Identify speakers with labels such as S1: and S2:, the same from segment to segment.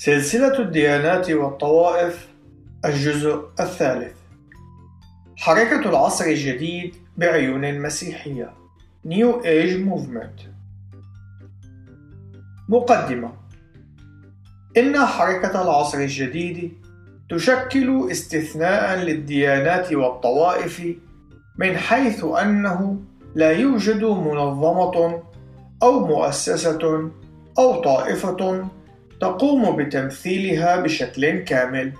S1: سلسلة الديانات والطوائف الجزء الثالث. حركة العصر الجديد بعيون مسيحية. New Age Movement. مقدمة. إن حركة العصر الجديد تشكل استثناء للديانات والطوائف من حيث أنه لا يوجد منظمة أو مؤسسة أو طائفة تقوم بتمثيلها بشكل كامل.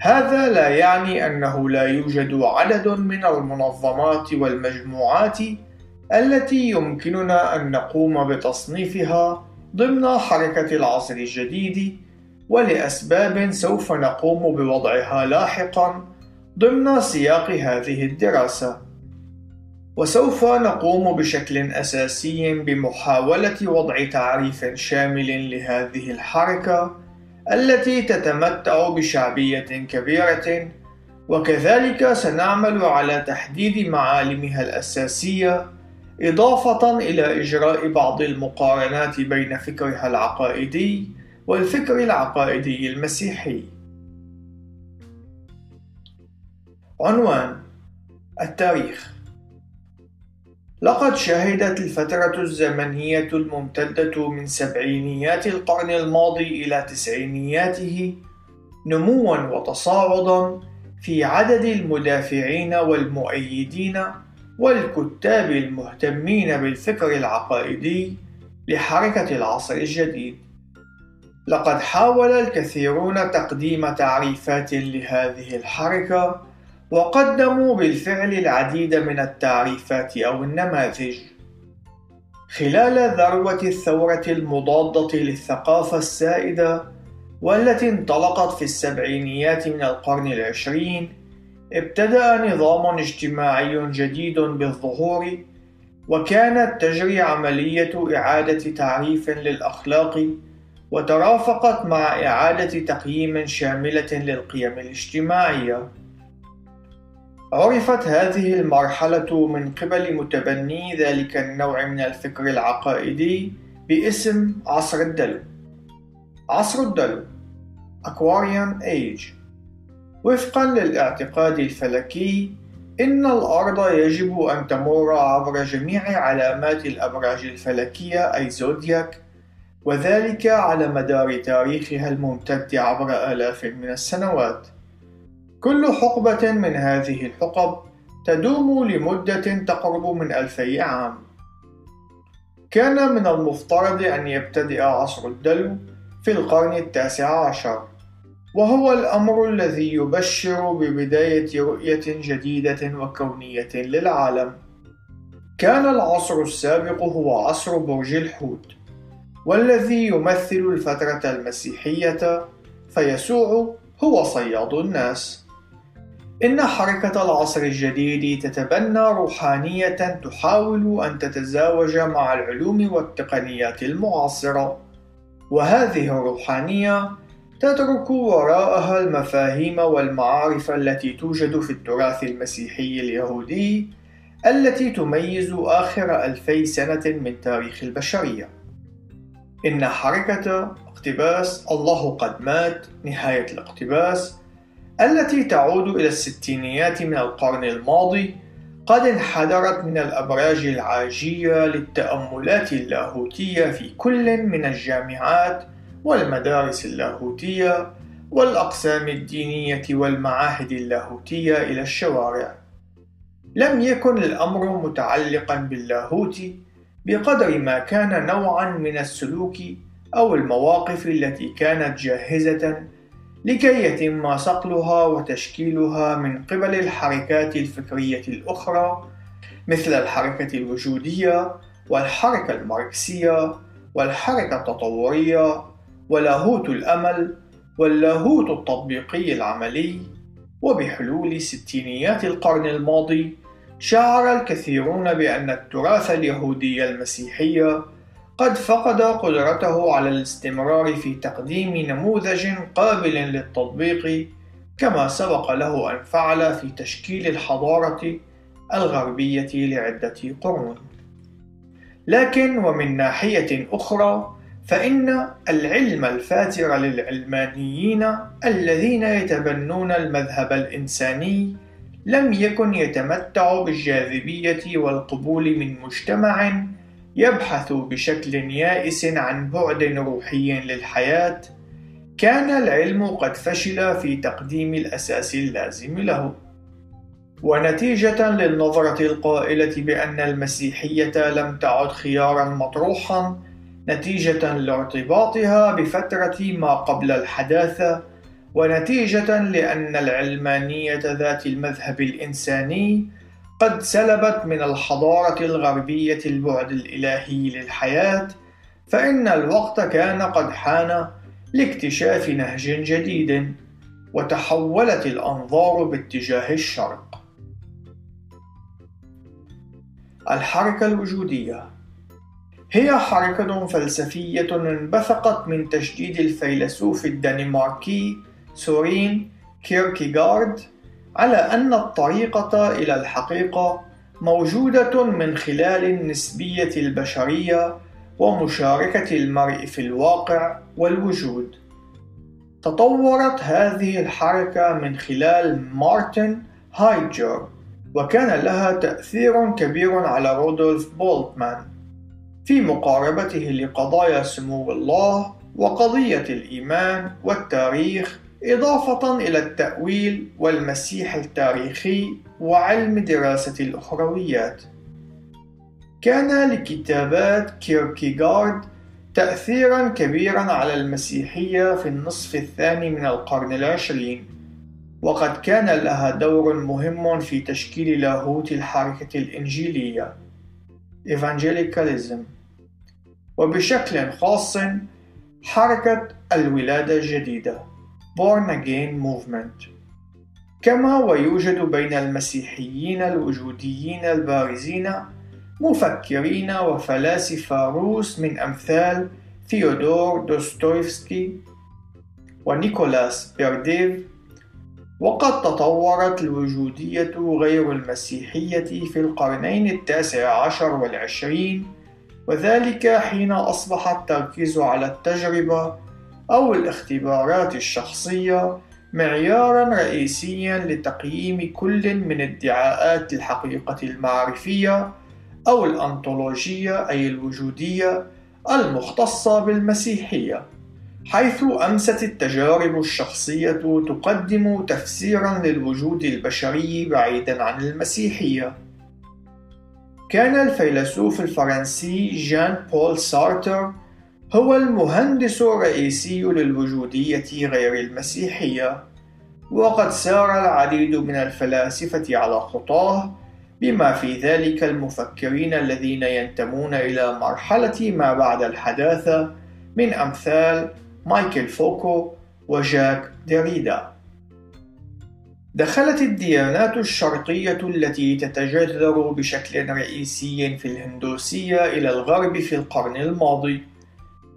S1: هذا لا يعني أنه لا يوجد عدد من المنظمات والمجموعات التي يمكننا أن نقوم بتصنيفها ضمن حركة العصر الجديد ولأسباب سوف نقوم بوضعها لاحقا ضمن سياق هذه الدراسة. وسوف نقوم بشكل أساسي بمحاولة وضع تعريف شامل لهذه الحركة التي تتمتع بشعبية كبيرة وكذلك سنعمل على تحديد معالمها الأساسية إضافة إلى إجراء بعض المقارنات بين فكرها العقائدي والفكر العقائدي المسيحي. عنوان التاريخ لقد شهدت الفترة الزمنية الممتدة من سبعينيات القرن الماضي إلى تسعينياته نموا وتصاعدا في عدد المدافعين والمؤيدين والكتاب المهتمين بالفكر العقائدي لحركة العصر الجديد. لقد حاول الكثيرون تقديم تعريفات لهذه الحركة وقدموا بالفعل العديد من التعريفات أو النماذج. خلال ذروة الثورة المضادة للثقافة السائدة والتي انطلقت في السبعينيات من القرن العشرين ابتدأ نظام اجتماعي جديد بالظهور وكانت تجري عملية إعادة تعريف للأخلاق وترافقت مع إعادة تقييم شاملة للقيم الاجتماعية. عرفت هذه المرحلة من قبل متبني ذلك النوع من الفكر العقائدي باسم عصر الدلو. عصر الدلو Aquarian Age وفقا للاعتقاد الفلكي إن الأرض يجب أن تمر عبر جميع علامات الأبراج الفلكية أي زودياك وذلك على مدار تاريخها الممتد عبر آلاف من السنوات. كل حقبة من هذه الحقب تدوم لمدة تقرب من ألفي عام. كان من المفترض أن يبتدئ عصر الدلو في القرن التاسع عشر، وهو الأمر الذي يبشر ببداية رؤية جديدة وكونية للعالم. كان العصر السابق هو عصر برج الحوت، والذي يمثل الفترة المسيحية، فيسوع هو صياد الناس. إن حركة العصر الجديد تتبنى روحانية تحاول أن تتزاوج مع العلوم والتقنيات المعاصرة، وهذه الروحانية تترك وراءها المفاهيم والمعارف التي توجد في التراث المسيحي اليهودي التي تميز آخر ألفي سنة من تاريخ البشرية. إن حركة اقتباس الله قد مات نهاية الاقتباس التي تعود إلى الستينيات من القرن الماضي قد انحدرت من الأبراج العاجية للتأملات اللاهوتية في كل من الجامعات والمدارس اللاهوتية والأقسام الدينية والمعاهد اللاهوتية إلى الشوارع. لم يكن الأمر متعلقا باللاهوت بقدر ما كان نوعا من السلوك أو المواقف التي كانت جاهزة لكي يتم صقلها وتشكيلها من قبل الحركات الفكرية الأخرى مثل الحركة الوجودية والحركة الماركسية والحركة التطورية ولاهوت الأمل واللاهوت التطبيقي العملي. وبحلول ستينيات القرن الماضي شعر الكثيرون بأن التراث اليهودي المسيحي قد فقد قدرته على الاستمرار في تقديم نموذج قابل للتطبيق كما سبق له أن فعل في تشكيل الحضارة الغربية لعدة قرون. لكن ومن ناحية أخرى فإن العلم الفاتر للعلمانيين الذين يتبنون المذهب الإنساني لم يكن يتمتع بالجاذبية والقبول من مجتمع يبحث بشكل يائس عن بعد روحي للحياة. كان العلم قد فشل في تقديم الأساس اللازم له. ونتيجة للنظرة القائلة بأن المسيحية لم تعد خيارا مطروحا نتيجة لارتباطها بفترة ما قبل الحداثة ونتيجة لأن العلمانية ذات المذهب الإنساني قد سلبت من الحضارة الغربية البعد الإلهي للحياة فإن الوقت كان قد حان لاكتشاف نهج جديد وتحولت الأنظار باتجاه الشرق. الحركة الوجودية هي حركة فلسفية انبثقت من تجديد الفيلسوف الدنماركي سورين كيركيغارد على أن الطريقة إلى الحقيقة موجودة من خلال النسبية البشرية ومشاركة المرء في الواقع والوجود. تطورت هذه الحركة من خلال مارتن هايدجر وكان لها تأثير كبير على رودولف بولتمان في مقاربته لقضايا سمو الله وقضية الإيمان والتاريخ إضافة إلى التأويل والمسيح التاريخي وعلم دراسة الأخرويات. كان لكتابات كيركيغارد تأثيرا كبيرا على المسيحية في النصف الثاني من القرن العشرين وقد كان لها دور مهم في تشكيل لاهوت الحركة الإنجيلية Evangelicalism وبشكل خاص حركة الولادة الجديدة Born Again Movement. كما ويوجد بين المسيحيين الوجوديين البارزين مفكرين وفلاسفة روس من أمثال ثيودور دوستويفسكي ونيكولاس بيرديف وقد تطورت الوجودية غير المسيحية في القرنين التاسع عشر والعشرين وذلك حين أصبح التركيز على التجربة أو الاختبارات الشخصية معيارا رئيسيا لتقييم كل من ادعاءات الحقيقة المعرفية أو الأنطولوجية أي الوجودية المختصة بالمسيحية حيث أمست التجارب الشخصية تقدم تفسيرا للوجود البشري بعيدا عن المسيحية. كان الفيلسوف الفرنسي جان بول سارتر هو المهندس الرئيسي للوجودية غير المسيحية وقد سار العديد من الفلاسفة على خطاه بما في ذلك المفكرين الذين ينتمون إلى مرحلة ما بعد الحداثة من أمثال مايكل فوكو وجاك ديريدا. دخلت الديانات الشرقية التي تتجذر بشكل رئيسي في الهندوسية إلى الغرب في القرن الماضي.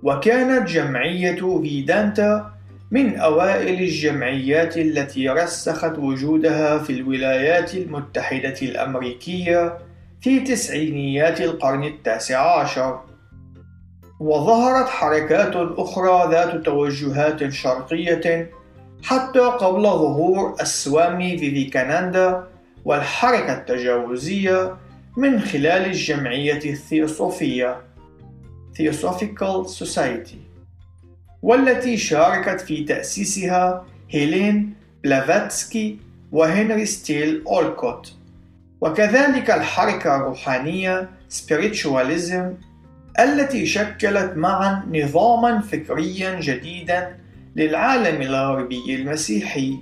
S1: وكانت جمعية فيدانتا من أوائل الجمعيات التي رسخت وجودها في الولايات المتحدة الأمريكية في تسعينيات القرن التاسع عشر. وظهرت حركات أخرى ذات توجهات شرقية حتى قبل ظهور السوامي فيفيكاناندا والحركة التجاوزية من خلال الجمعية الثيوصوفية. Theosophical Society والتي شاركت في تأسيسها هيلين بلافاتسكي وهنري ستيل أولكوت. وكذلك الحركة الروحانية Spiritualism التي شكلت معا نظاما فكريا جديدا للعالم الغربي المسيحي.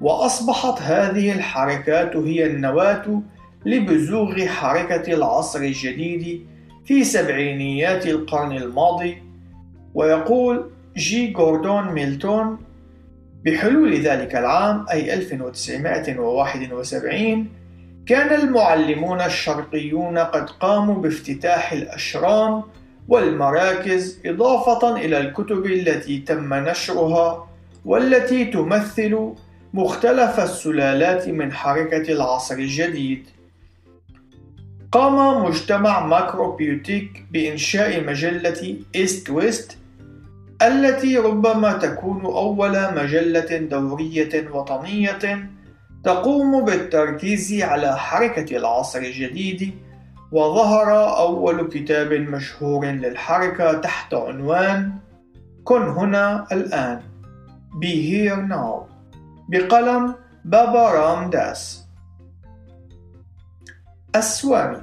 S1: وأصبحت هذه الحركات هي النواة لبزوغ حركة العصر الجديد في سبعينيات القرن الماضي ويقول جي جوردون ميلتون بحلول ذلك العام أي 1971 كان المعلمون الشرقيون قد قاموا بافتتاح الأشرام والمراكز إضافة إلى الكتب التي تم نشرها والتي تمثل مختلف السلالات من حركة العصر الجديد. قام مجتمع macrobiotic بإنشاء مجلة East West التي ربما تكون أول مجلة دورية وطنية تقوم بالتركيز على حركة العصر الجديد وظهر أول كتاب مشهور للحركة تحت عنوان كن هنا الآن Be Here Now بقلم بابا رام داس السوامي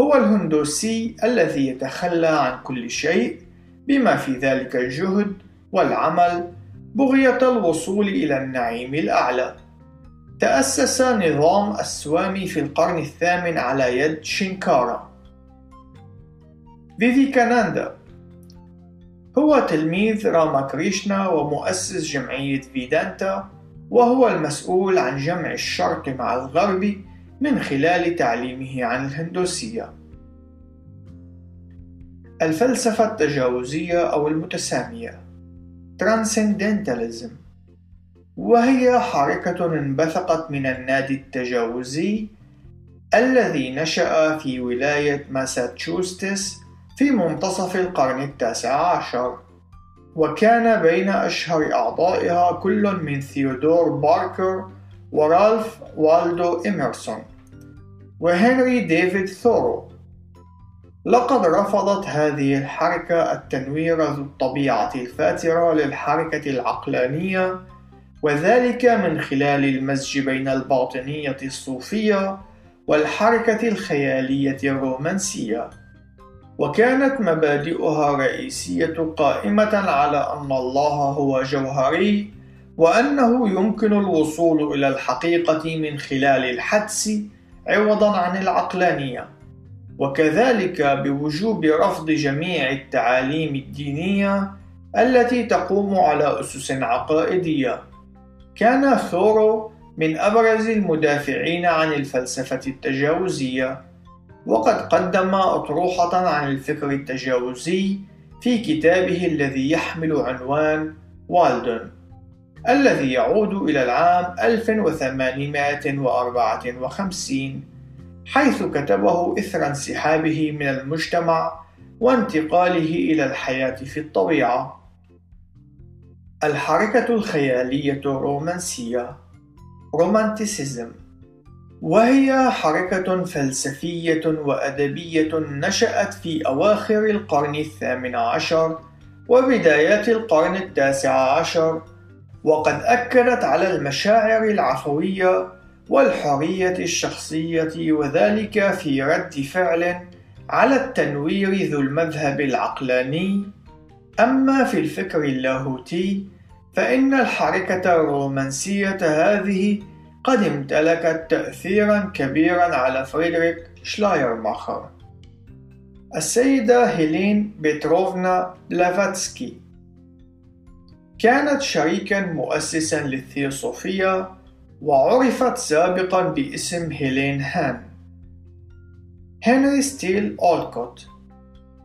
S1: هو الهندوسي الذي يتخلى عن كل شيء بما في ذلك الجهد والعمل بغية الوصول إلى النعيم الأعلى. تأسس نظام السوامي في القرن الثامن على يد شينكارا. فيفيكاناندا هو تلميذ راما كريشنا ومؤسس جمعية فيدانتا وهو المسؤول عن جمع الشرق مع الغرب من خلال تعليمه عن الهندوسية. الفلسفة التجاوزية أو المتسامية. Transcendentalism. وهي حركة انبثقت من النادي التجاوزي الذي نشأ في ولاية ماساتشوستس في منتصف القرن التاسع عشر. وكان بين أشهر أعضائها كل من ثيودور باركر ورالف والدو إميرسون وهنري ديفيد ثورو. لقد رفضت هذه الحركة التنوير ذو الطبيعة الفاترة للحركة العقلانية وذلك من خلال المزج بين الباطنية الصوفية والحركة الخيالية الرومانسية. وكانت مبادئها الرئيسية قائمة على أن الله هو جوهري وأنه يمكن الوصول إلى الحقيقة من خلال الحدس عوضا عن العقلانية. وكذلك بوجوب رفض جميع التعاليم الدينية التي تقوم على أسس عقائدية. كان ثورو من أبرز المدافعين عن الفلسفة التجاوزية وقد قدم أطروحة عن الفكر التجاوزي في كتابه الذي يحمل عنوان والدن. الذي يعود إلى العام 1854 حيث كتبه إثر انسحابه من المجتمع وانتقاله إلى الحياة في الطبيعة. الحركة الخيالية الرومانسية رومانتيسيزم وهي حركة فلسفية وأدبية نشأت في أواخر القرن الثامن عشر وبدايات القرن التاسع عشر وقد أكدت على المشاعر العفوية والحرية الشخصية وذلك في رد فعل على التنوير ذو المذهب العقلاني. أما في الفكر اللاهوتي فإن الحركة الرومانسية هذه قد امتلكت تأثيرا كبيرا على فريدريك شلايرماخر. السيدة هيلين بيتروفنا بلافاتسكي كانت شريكا مؤسسا للثيوصوفية وعرفت سابقا باسم هيلين هان. هنري ستيل أولكوت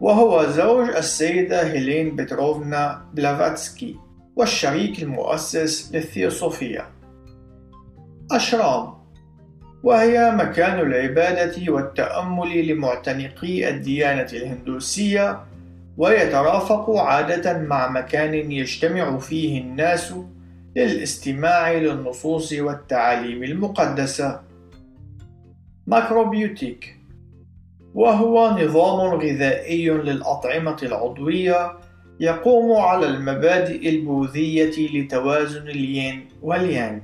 S1: وهو زوج السيدة هيلين بتروفنا بلافاتسكي والشريك المؤسس للثيوصوفية أشرام وهي مكان العبادة والتأمل لمعتنقي الديانة الهندوسية ويترافق عادة مع مكان يجتمع فيه الناس للاستماع للنصوص والتعاليم المقدسة. ماكروبيوتيك وهو نظام غذائي للأطعمة العضوية يقوم على المبادئ البوذية لتوازن اليين واليانغ.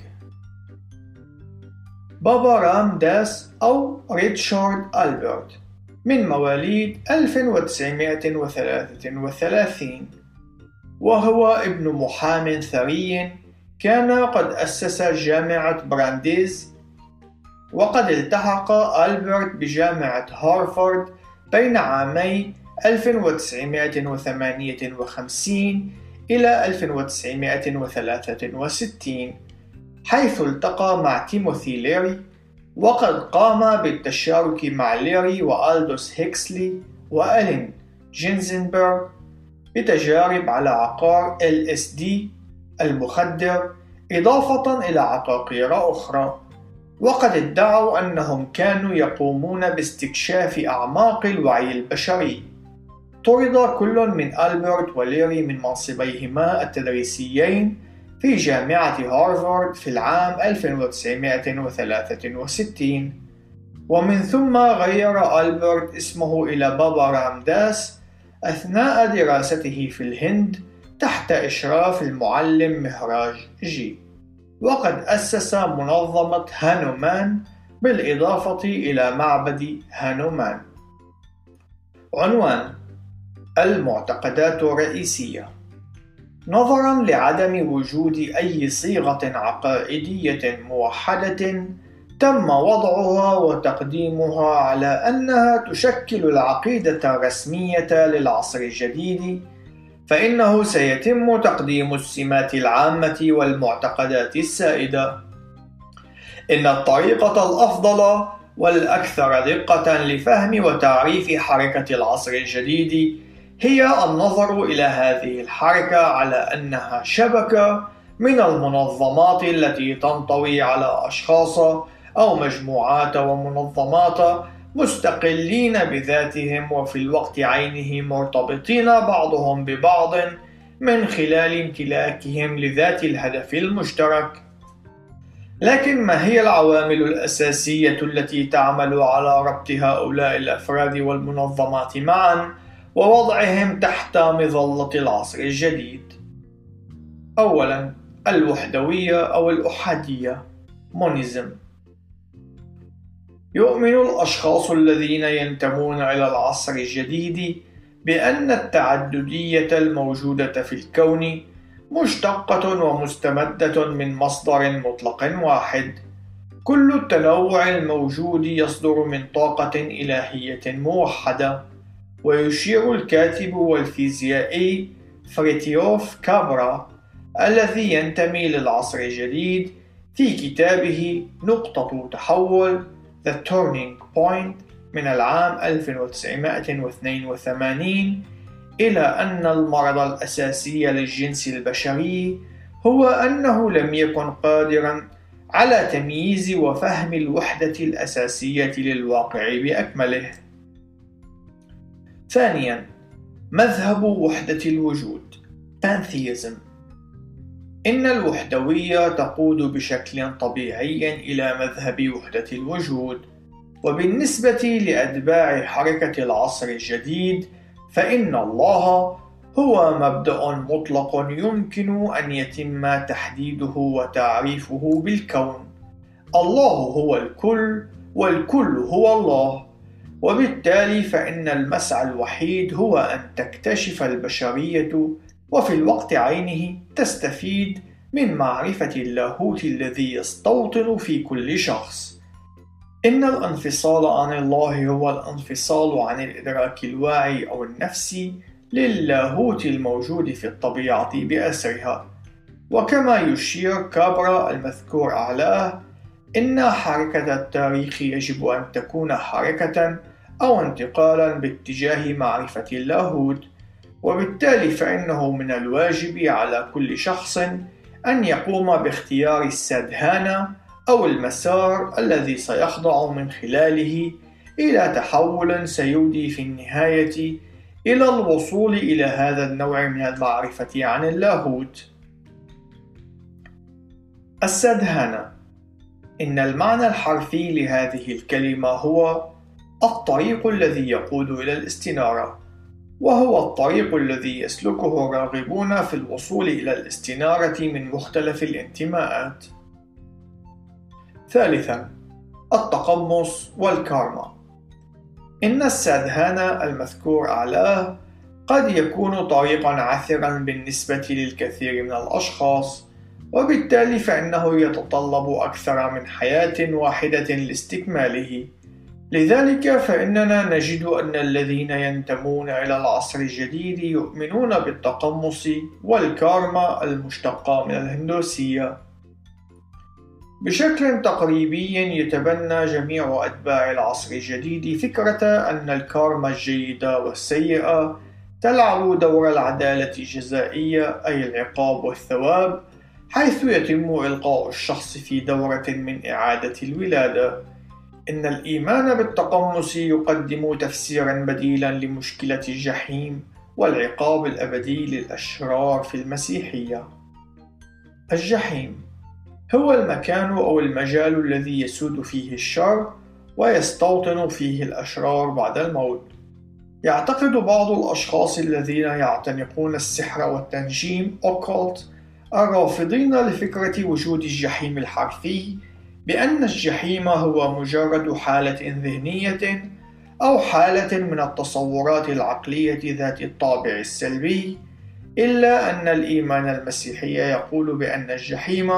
S1: بابا رام داس أو ريتشارد ألبرت من مواليد 1933 وهو ابن محام ثري كان قد أسس جامعة برانديز وقد التحق ألبرت بجامعة هارفارد بين عامي 1958 إلى 1963 حيث التقى مع تيموثي ليري وقد قام بالتشارك مع ليري وألدوس هيكسلي وألين جينزنبرغ بتجارب على عقار LSD المخدر إضافة إلى عقاقير أخرى. وقد ادعوا أنهم كانوا يقومون باستكشاف أعماق الوعي البشري. طرد كل من ألبرت وليري من منصبيهما التدريسيين في جامعة هارفارد في العام 1963 ومن ثم غير ألبرت اسمه إلى بابا رامداس أثناء دراسته في الهند تحت إشراف المعلم مهراج جي. وقد أسس منظمة هانومان بالإضافة إلى معبد هانومان. عنوان المعتقدات الرئيسية. نظرا لعدم وجود أي صيغة عقائدية موحدة تم وضعها وتقديمها على أنها تشكل العقيدة الرسمية للعصر الجديد فإنه سيتم تقديم السمات العامة والمعتقدات السائدة. إن الطريقة الأفضل والأكثر دقة لفهم وتعريف حركة العصر الجديد هي النظر إلى هذه الحركة على أنها شبكة من المنظمات التي تنطوي على أشخاص أو مجموعات ومنظمات مستقلين بذاتهم وفي الوقت عينه مرتبطين بعضهم ببعض من خلال امتلاكهم لذات الهدف المشترك. لكن ما هي العوامل الأساسية التي تعمل على ربط هؤلاء الأفراد والمنظمات معا؟ ووضعهم تحت مظلة العصر الجديد. اولا الوحدوية أو الأحادية مونيزم. يؤمن الأشخاص الذين ينتمون إلى العصر الجديد بأن التعددية الموجودة في الكون مشتقة ومستمدة من مصدر مطلق واحد. كل التنوع الموجود يصدر من طاقة إلهية موحدة، ويشير الكاتب والفيزيائي فريتيوف كابرا الذي ينتمي للعصر الجديد في كتابه نقطة تحول The Turning Point من العام 1982 إلى أن المرض الأساسي للجنس البشري هو أنه لم يكن قادرا على تمييز وفهم الوحدة الأساسية للواقع بأكمله. ثانيا مذهب وحدة الوجود Pantheism إن الوحدوية تقود بشكل طبيعي إلى مذهب وحدة الوجود، وبالنسبة لأتباع حركة العصر الجديد، فإن الله هو مبدأ مطلق يمكن أن يتم تحديده وتعريفه بالكون. الله هو الكل، والكل هو الله، وبالتالي فإن المسعى الوحيد هو أن تكتشف البشرية وفي الوقت عينه تستفيد من معرفة اللاهوت الذي يستوطن في كل شخص. إن الانفصال عن الله هو الانفصال عن الإدراك الواعي أو النفسي للاهوت الموجود في الطبيعة بأسرها. وكما يشير كابرا المذكور أعلاه إن حركة التاريخ يجب أن تكون حركة أو انتقالا باتجاه معرفة اللاهوت وبالتالي فإنه من الواجب على كل شخص أن يقوم باختيار السدهانة أو المسار الذي سيخضع من خلاله إلى تحول سيودي في النهاية إلى الوصول إلى هذا النوع من المعرفة عن اللاهوت. السدهانة إن المعنى الحرفي لهذه الكلمة هو الطريق الذي يقود إلى الاستنارة. وهو الطريق الذي يسلكه الراغبون في الوصول إلى الاستنارة من مختلف الانتماءات. ثالثا التقمص والكارما إن السادهانا المذكور أعلاه قد يكون طريقا عثرا بالنسبة للكثير من الأشخاص وبالتالي فإنه يتطلب أكثر من حياة واحدة لاستكماله لذلك فإننا نجد أن الذين ينتمون إلى العصر الجديد يؤمنون بالتقمص والكارما المشتقة من الهندوسية. بشكل تقريبي يتبنى جميع أتباع العصر الجديد فكرة أن الكارما الجيدة والسيئة تلعب دور العدالة الجزائية أي العقاب والثواب حيث يتم إلقاء الشخص في دورة من إعادة الولادة إن الإيمان بالتقمص يقدم تفسيرا بديلا لمشكلة الجحيم والعقاب الأبدي للأشرار في المسيحية. الجحيم هو المكان أو المجال الذي يسود فيه الشر ويستوطن فيه الأشرار بعد الموت. يعتقد بعض الأشخاص الذين يعتنقون السحر والتنجيم occult الرافضين لفكرة وجود الجحيم الحرفي بأن الجحيم هو مجرد حالة ذهنية أو حالة من التصورات العقلية ذات الطابع السلبي، إلا أن الإيمان المسيحي يقول بأن الجحيم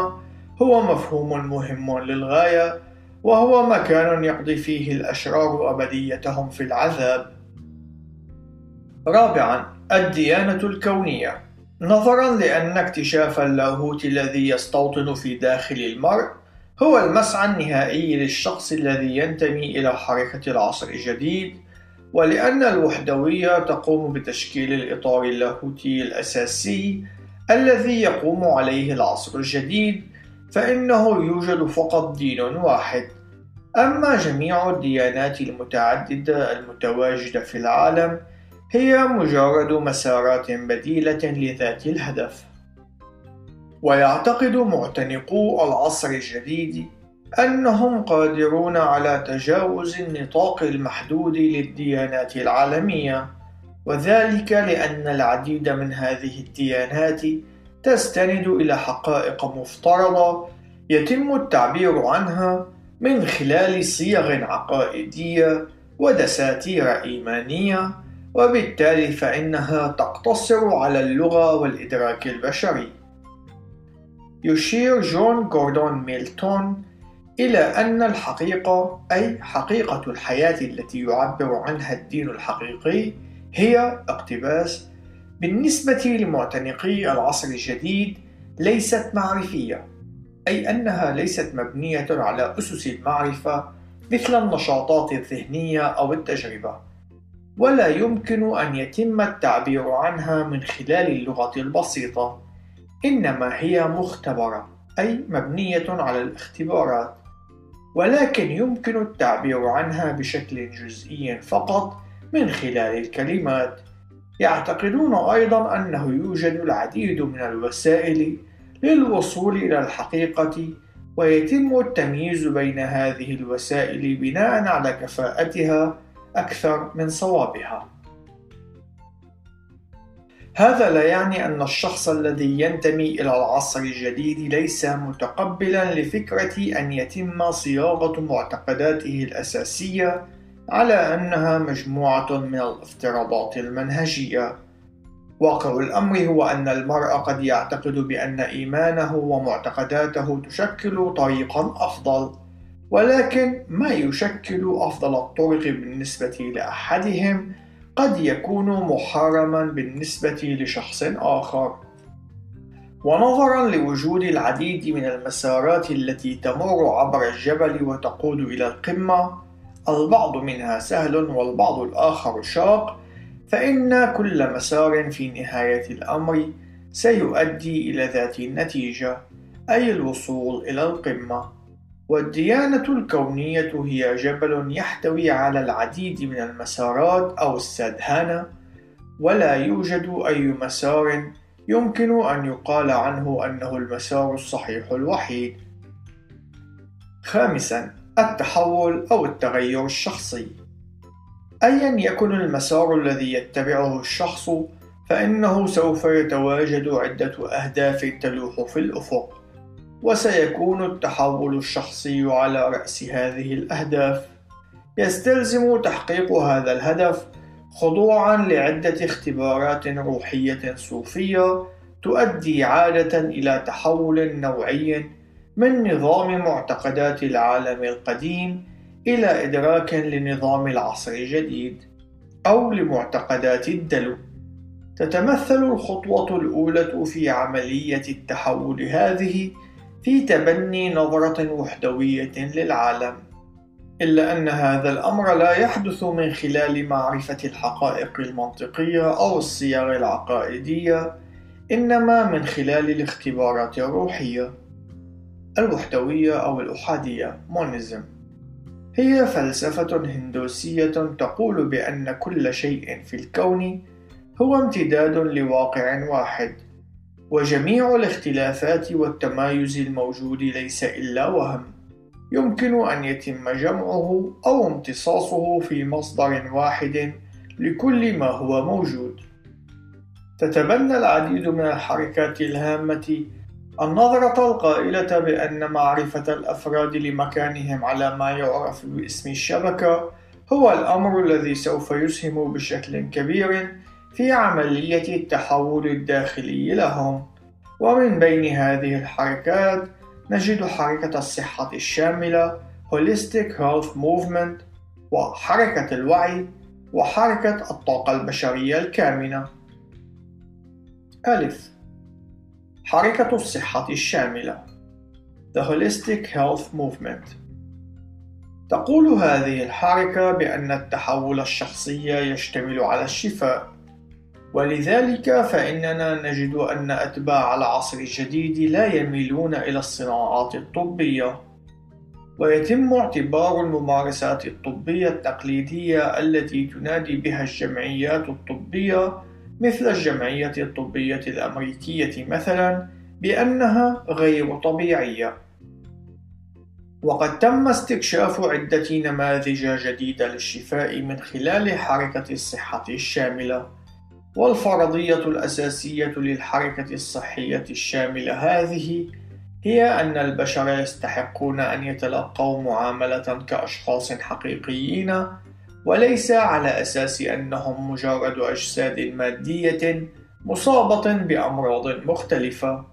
S1: هو مفهوم مهم للغاية، وهو مكان يقضي فيه الأشرار أبديتهم في العذاب. رابعاً: الديانة الكونية نظرا لأن اكتشاف اللاهوت الذي يستوطن في داخل المرء هو المسعى النهائي للشخص الذي ينتمي إلى حركة العصر الجديد ولأن الوحدوية تقوم بتشكيل الإطار اللاهوتي الأساسي الذي يقوم عليه العصر الجديد فإنه يوجد فقط دين واحد. أما جميع الديانات المتعددة المتواجدة في العالم هي مجرد مسارات بديلة لذات الهدف. ويعتقد معتنقو العصر الجديد أنهم قادرون على تجاوز النطاق المحدود للديانات العالمية وذلك لأن العديد من هذه الديانات تستند إلى حقائق مفترضة يتم التعبير عنها من خلال صيغ عقائدية ودساتير إيمانية وبالتالي فإنها تقتصر على اللغة والإدراك البشري. يشير جون جوردون ميلتون إلى أن الحقيقة أي حقيقة الحياة التي يعبر عنها الدين الحقيقي هي اقتباس بالنسبة لمعتنقي العصر الجديد ليست معرفية أي أنها ليست مبنية على أسس المعرفة مثل النشاطات الذهنية أو التجربة ولا يمكن أن يتم التعبير عنها من خلال اللغة البسيطة إنما هي مختبرة أي مبنية على الاختبارات. ولكن يمكن التعبير عنها بشكل جزئي فقط من خلال الكلمات. يعتقدون أيضا أنه يوجد العديد من الوسائل للوصول إلى الحقيقة ويتم التمييز بين هذه الوسائل بناء على كفاءتها أكثر من صوابها. هذا لا يعني أن الشخص الذي ينتمي إلى العصر الجديد ليس متقبلا لفكرة أن يتم صياغة معتقداته الأساسية على أنها مجموعة من الافتراضات المنهجية. واقع الأمر هو أن المرء قد يعتقد بأن إيمانه ومعتقداته تشكل طريقا أفضل ولكن ما يشكل أفضل الطرق بالنسبة لأحدهم قد يكون محرما بالنسبة لشخص آخر. ونظرا لوجود العديد من المسارات التي تمر عبر الجبل وتقود إلى القمة، البعض منها سهل والبعض الآخر شاق، فإن كل مسار في نهاية الأمر سيؤدي إلى ذات النتيجة، أي الوصول إلى القمة. والديانة الكونية هي جبل يحتوي على العديد من المسارات أو السدهانة ولا يوجد أي مسار يمكن أن يقال عنه أنه المسار الصحيح الوحيد. خامساً: التحول أو التغير الشخصي. أيا يكن المسار الذي يتبعه الشخص، فإنه سوف يتواجد عدة أهداف تلوح في الأفق. وسيكون التحول الشخصي على رأس هذه الأهداف. يستلزم تحقيق هذا الهدف خضوعا لعدة اختبارات روحية صوفية تؤدي عادة إلى تحول نوعي من نظام معتقدات العالم القديم إلى إدراك لنظام العصر الجديد أو لمعتقدات الدلو. تتمثل الخطوة الأولى في عملية التحول هذه في تبني نظرة وحدوية للعالم إلا أن هذا الأمر لا يحدث من خلال معرفة الحقائق المنطقية أو الصيغ العقائدية إنما من خلال الاختبارات الروحية الوحدوية أو الأحادية مونيزم. هي فلسفة هندوسية تقول بأن كل شيء في الكون هو امتداد لواقع واحد. وجميع الاختلافات والتمايز الموجود ليس إلا وهم. يمكن أن يتم جمعه أو امتصاصه في مصدر واحد لكل ما هو موجود. تتبنى العديد من الحركات الهامة النظرة القائلة بأن معرفة الأفراد لمكانهم على ما يعرف باسم الشبكة هو الأمر الذي سوف يسهم بشكل كبير في عملية التحول الداخلي لهم. ومن بين هذه الحركات نجد حركة الصحة الشاملة Holistic Health Movement وحركة الوعي وحركة الطاقة البشرية الكامنة. ألف. حركة الصحة الشاملة The Holistic Health Movement. تقول هذه الحركة بأن التحول الشخصي يشتمل على الشفاء. ولذلك فإننا نجد أن أتباع العصر الجديد لا يميلون إلى الصناعات الطبية. ويتم اعتبار الممارسات الطبية التقليدية التي تنادي بها الجمعيات الطبية مثل الجمعية الطبية الأمريكية مثلا بأنها غير طبيعية. وقد تم استكشاف عدة نماذج جديدة للشفاء من خلال حركة الصحة الشاملة. والفرضية الأساسية للحركة الصحية الشاملة هذه هي أن البشر يستحقون أن يتلقوا معاملة كأشخاص حقيقيين وليس على أساس أنهم مجرد أجساد مادية مصابة بأمراض مختلفة.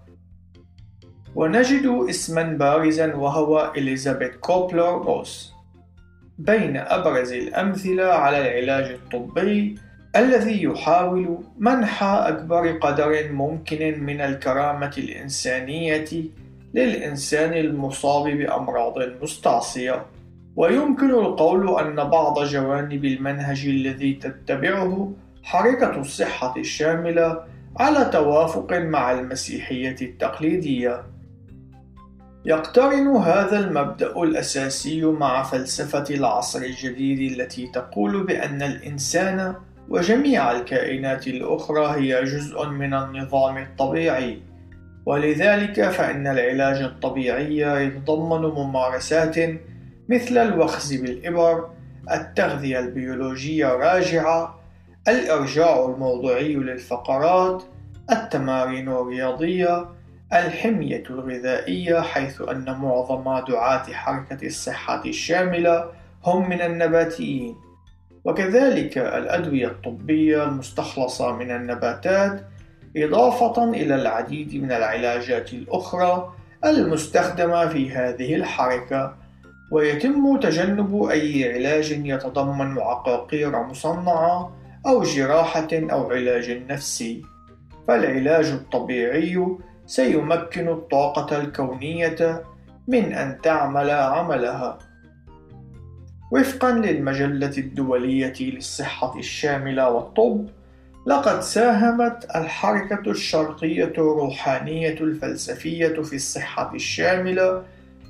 S1: ونجد اسما بارزا وهو إليزابيث كوبلر روس بين أبرز الأمثلة على العلاج الطبي الذي يحاول منح أكبر قدر ممكن من الكرامة الإنسانية للإنسان المصاب بأمراض مستعصية ويمكن القول أن بعض جوانب المنهج الذي تتبعه حركة الصحة الشاملة على توافق مع المسيحية التقليدية. يقترن هذا المبدأ الأساسي مع فلسفة العصر الجديد التي تقول بأن الإنسان وجميع الكائنات الأخرى هي جزء من النظام الطبيعي، ولذلك فإن العلاج الطبيعي يتضمن ممارسات مثل الوخز بالإبر، التغذية البيولوجية راجعة، الإرجاع الموضوعي للفقرات، التمارين الرياضية، الحمية الغذائية حيث أن معظم دعاة حركة الصحة الشاملة هم من النباتيين، وكذلك الأدوية الطبية المستخلصة من النباتات، إضافة إلى العديد من العلاجات الأخرى المستخدمة في هذه الحركة. ويتم تجنب أي علاج يتضمن عقاقير مصنعة أو جراحة أو علاج نفسي. فالعلاج الطبيعي سيمكن الطاقة الكونية من أن تعمل عملها. وفقا للمجلة الدولية للصحة الشاملة والطب لقد ساهمت الحركة الشرقية الروحانية الفلسفية في الصحة الشاملة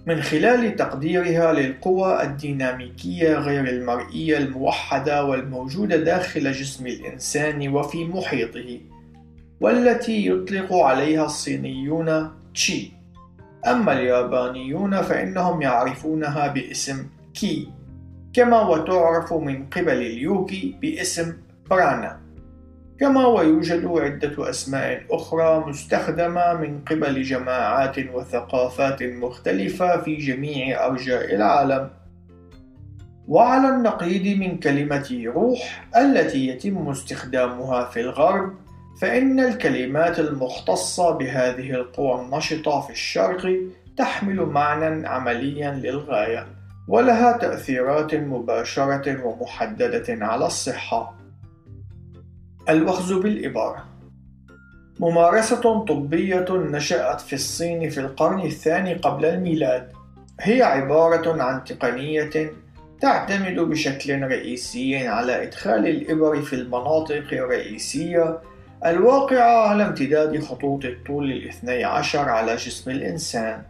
S1: من خلال تقديرها للقوى الديناميكية غير المرئية الموحدة والموجودة داخل جسم الإنسان وفي محيطه، والتي يطلق عليها الصينيون تشي، أما اليابانيون فإنهم يعرفونها باسم كي، كما وتعرف من قبل اليوغي باسم برانا. كما ويوجد عدة أسماء أخرى مستخدمة من قبل جماعات وثقافات مختلفة في جميع أرجاء العالم. وعلى النقيض من كلمة روح التي يتم استخدامها في الغرب، فإن الكلمات المختصة بهذه القوى النشطة في الشرق تحمل معنى عمليا للغاية، ولها تأثيرات مباشرة ومحددة على الصحة. الوخز بالإبر ممارسة طبية نشأت في الصين في القرن الثاني قبل الميلاد. هي عبارة عن تقنية تعتمد بشكل رئيسي على إدخال الإبر في المناطق الرئيسية الواقعة على امتداد خطوط الطول الاثني عشر على جسم الإنسان.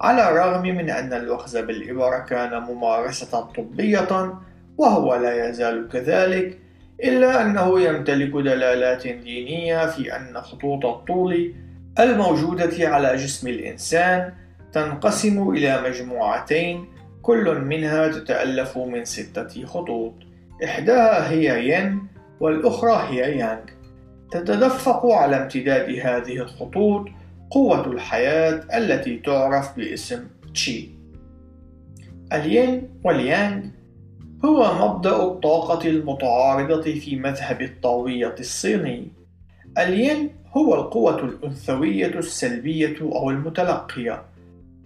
S1: على الرغم من أن الوخز بالإبرة كان ممارسة طبية وهو لا يزال كذلك إلا أنه يمتلك دلالات دينية في أن خطوط الطول الموجودة على جسم الإنسان تنقسم إلى مجموعتين كل منها تتألف من ستة خطوط. إحداها هي ين والأخرى هي يانغ. تتدفق على امتداد هذه الخطوط قوة الحياة التي تعرف باسم تشي. الين واليانغ هو مبدأ الطاقة المتعارضة في مذهب الطاوية الصيني. الين هو القوة الأنثوية السلبية أو المتلقية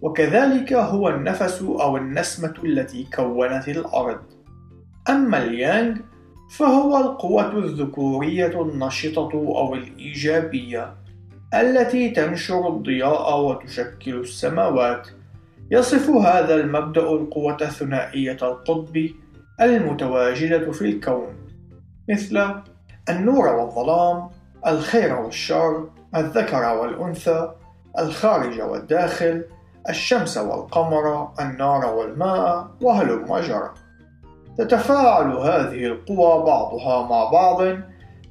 S1: وكذلك هو النفس أو النسمة التي كونت الأرض. أما اليانغ فهو القوة الذكورية النشطة أو الإيجابية. التي تنشر الضياء وتشكل السماوات. يصف هذا المبدأ القوة الثنائية القطب المتواجدة في الكون مثل النور والظلام الخير والشر الذكر والأنثى الخارج والداخل الشمس والقمر النار والماء وهلم جرى تتفاعل هذه القوى بعضها مع بعض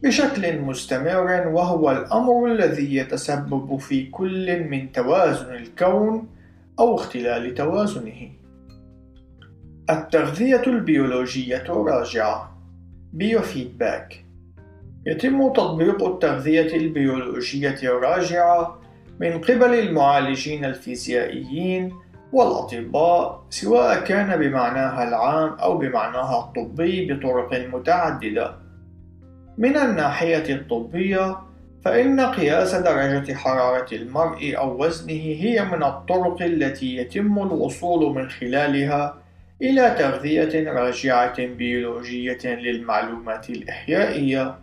S1: بشكل مستمر وهو الأمر الذي يتسبب في كل من توازن الكون أو اختلال توازنه. التغذية البيولوجية راجعة بيوفيدباك يتم تطبيق التغذية البيولوجية الراجعة من قبل المعالجين الفيزيائيين والأطباء سواء كان بمعناها العام أو بمعناها الطبي بطرق متعددة. من الناحية الطبية، فإن قياس درجة حرارة المرء أو وزنه هي من الطرق التي يتم الوصول من خلالها إلى تغذية راجعة بيولوجية للمعلومات الإحيائية،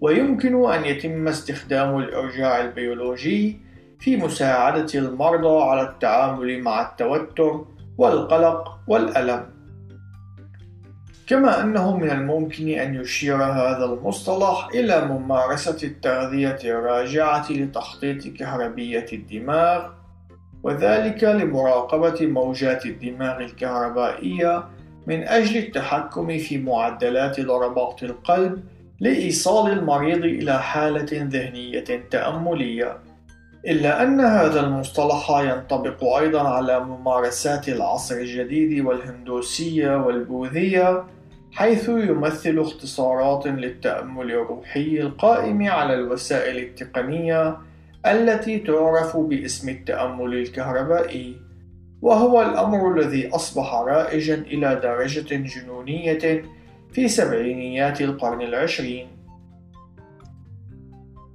S1: ويمكن أن يتم استخدام الإرجاع البيولوجي في مساعدة المرضى على التعامل مع التوتر والقلق والألم. كما أنه من الممكن أن يشير هذا المصطلح إلى ممارسة التغذية الراجعة لتخطيط كهربية الدماغ، وذلك لمراقبة موجات الدماغ الكهربائية من أجل التحكم في معدلات ضربات القلب لإيصال المريض إلى حالة ذهنية تأملية. إلا أن هذا المصطلح ينطبق أيضا على ممارسات العصر الجديد والهندوسية والبوذية حيث يمثل اختصارات للتأمل الروحي القائم على الوسائل التقنية التي تعرف باسم التأمل الكهربائي وهو الأمر الذي أصبح رائجا إلى درجة جنونية في سبعينيات القرن العشرين.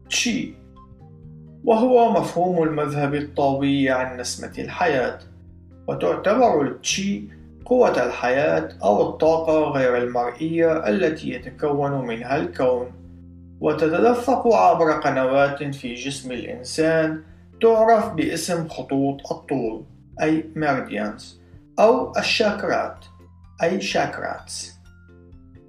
S1: تشي وهو مفهوم المذهب الطاوي عن نسمة الحياة وتعتبر التشي قوة الحياة أو الطاقة غير المرئية التي يتكون منها الكون. وتتدفق عبر قنوات في جسم الإنسان تعرف باسم خطوط الطول أي ميرديانز أو الشاكرات أي شاكراتس.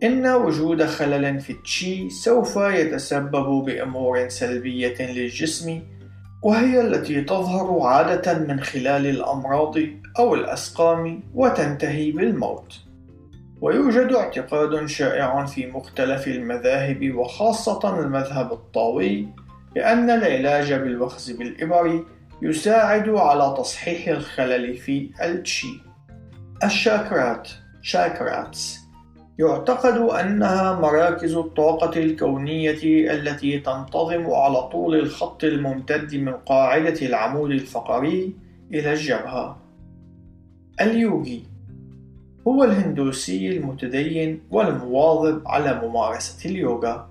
S1: إن وجود خلل في التشي سوف يتسبب بأمور سلبية للجسم وهي التي تظهر عادة من خلال الأمراض أو الأسقام وتنتهي بالموت. ويوجد اعتقاد شائع في مختلف المذاهب وخاصة المذهب الطاوي بأن العلاج بالوخز بالإبر يساعد على تصحيح الخلل في التشي. الشاكرات شاكراتس يعتقد أنها مراكز الطاقة الكونية التي تنتظم على طول الخط الممتد من قاعدة العمود الفقري إلى الجبهة. اليوغي هو الهندوسي المتدين والمواظب على ممارسة اليوغا.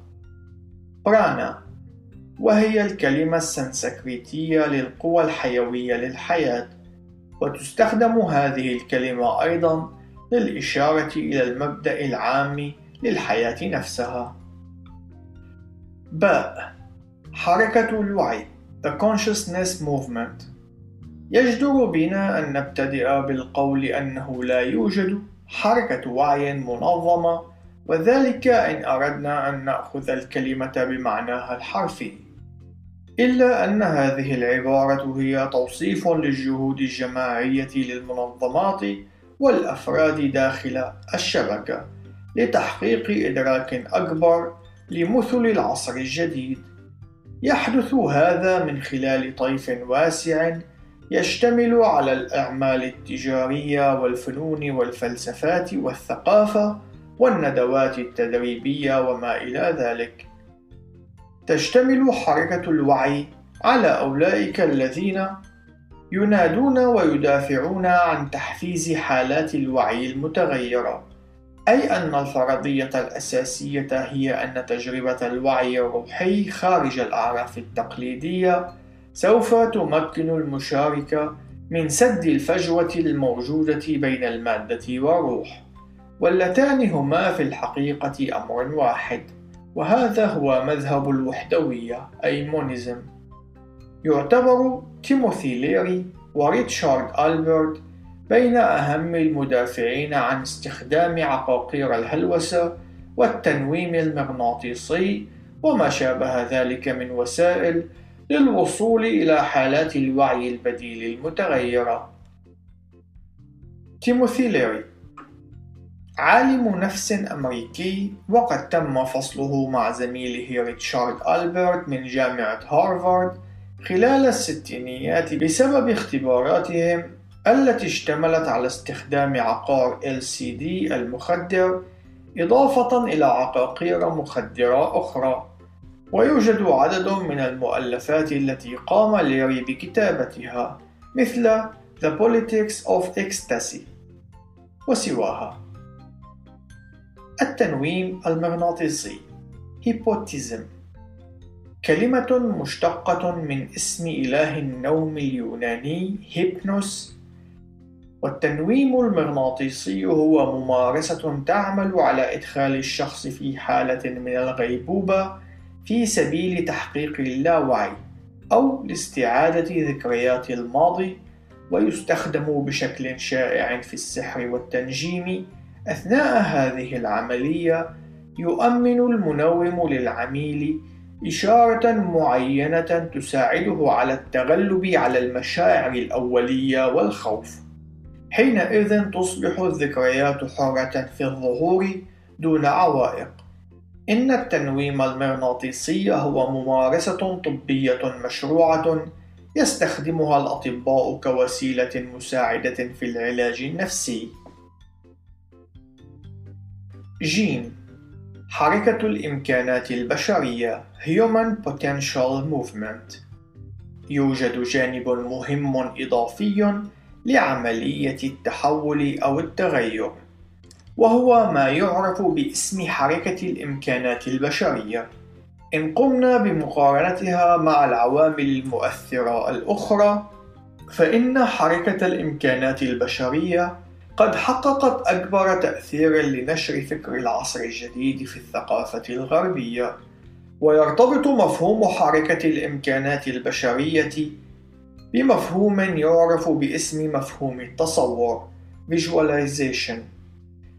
S1: برانا وهي الكلمة السنسكريتية للقوى الحيوية للحياة، وتستخدم هذه الكلمة أيضًا للإشارة إلى المبدأ العام للحياة نفسها. باء حركة الوعي The Consciousness Movement. يجدر بنا أن نبتدئ بالقول أنه لا يوجد حركة وعي منظمة وذلك إن أردنا أن نأخذ الكلمة بمعناها الحرفي. إلا أن هذه العبارة هي توصيف للجهود الجماعية للمنظمات والأفراد داخل الشبكة لتحقيق إدراك أكبر لمثل العصر الجديد يحدث هذا من خلال طيف واسع يشتمل على الأعمال التجارية والفنون والفلسفات والثقافة والندوات التدريبية وما إلى ذلك. تشتمل حركة الوعي على أولئك الذين ينادون ويدافعون عن تحفيز حالات الوعي المتغيرة، أي أن الفرضية الأساسية هي أن تجربة الوعي الروحي خارج الأعراف التقليدية سوف تمكن المشارك من سد الفجوة الموجودة بين المادة والروح، واللتان هما في الحقيقة أمر واحد، وهذا هو مذهب الوحدوية أي monism. يعتبر تيموثي ليري وريتشارد ألبرت بين أهم المدافعين عن استخدام عقاقير الهلوسة والتنويم المغناطيسي وما شابه ذلك من وسائل للوصول إلى حالات الوعي البديل المتغيرة. تيموثي ليري عالم نفس أمريكي وقد تم فصله مع زميله ريتشارد ألبرت من جامعة هارفارد خلال الستينيات بسبب اختباراتهم التي اشتملت على استخدام عقار LCD المخدر إضافة إلى عقاقير مخدرة أخرى. ويوجد عدد من المؤلفات التي قام ليري بكتابتها مثل The Politics of Ecstasy وسواها. التنويم المغناطيسي هيبوتيزم كلمة مشتقة من اسم إله النوم اليوناني هيبنوس والتنويم المغناطيسي هو ممارسة تعمل على إدخال الشخص في حالة من الغيبوبة في سبيل تحقيق اللاوعي أو لاستعادة ذكريات الماضي ويستخدم بشكل شائع في السحر والتنجيم. أثناء هذه العملية يؤمن المنوم للعميل إشارة معينة تساعده على التغلب على المشاعر الأولية والخوف. حينئذ تصبح الذكريات حرة في الظهور دون عوائق. إن التنويم المغناطيسي هو ممارسة طبية مشروعة يستخدمها الأطباء كوسيلة مساعدة في العلاج النفسي. جيم حركة الإمكانات البشرية Human Potential Movement. يوجد جانب مهم إضافي لعملية التحول أو التغير وهو ما يعرف باسم حركة الإمكانات البشرية. إن قمنا بمقارنتها مع العوامل المؤثرة الأخرى فإن حركة الإمكانات البشرية قد حققت أكبر تأثير لنشر فكر العصر الجديد في الثقافة الغربية ويرتبط مفهوم حركة الإمكانات البشرية بمفهوم يعرف باسم مفهوم التصور Visualization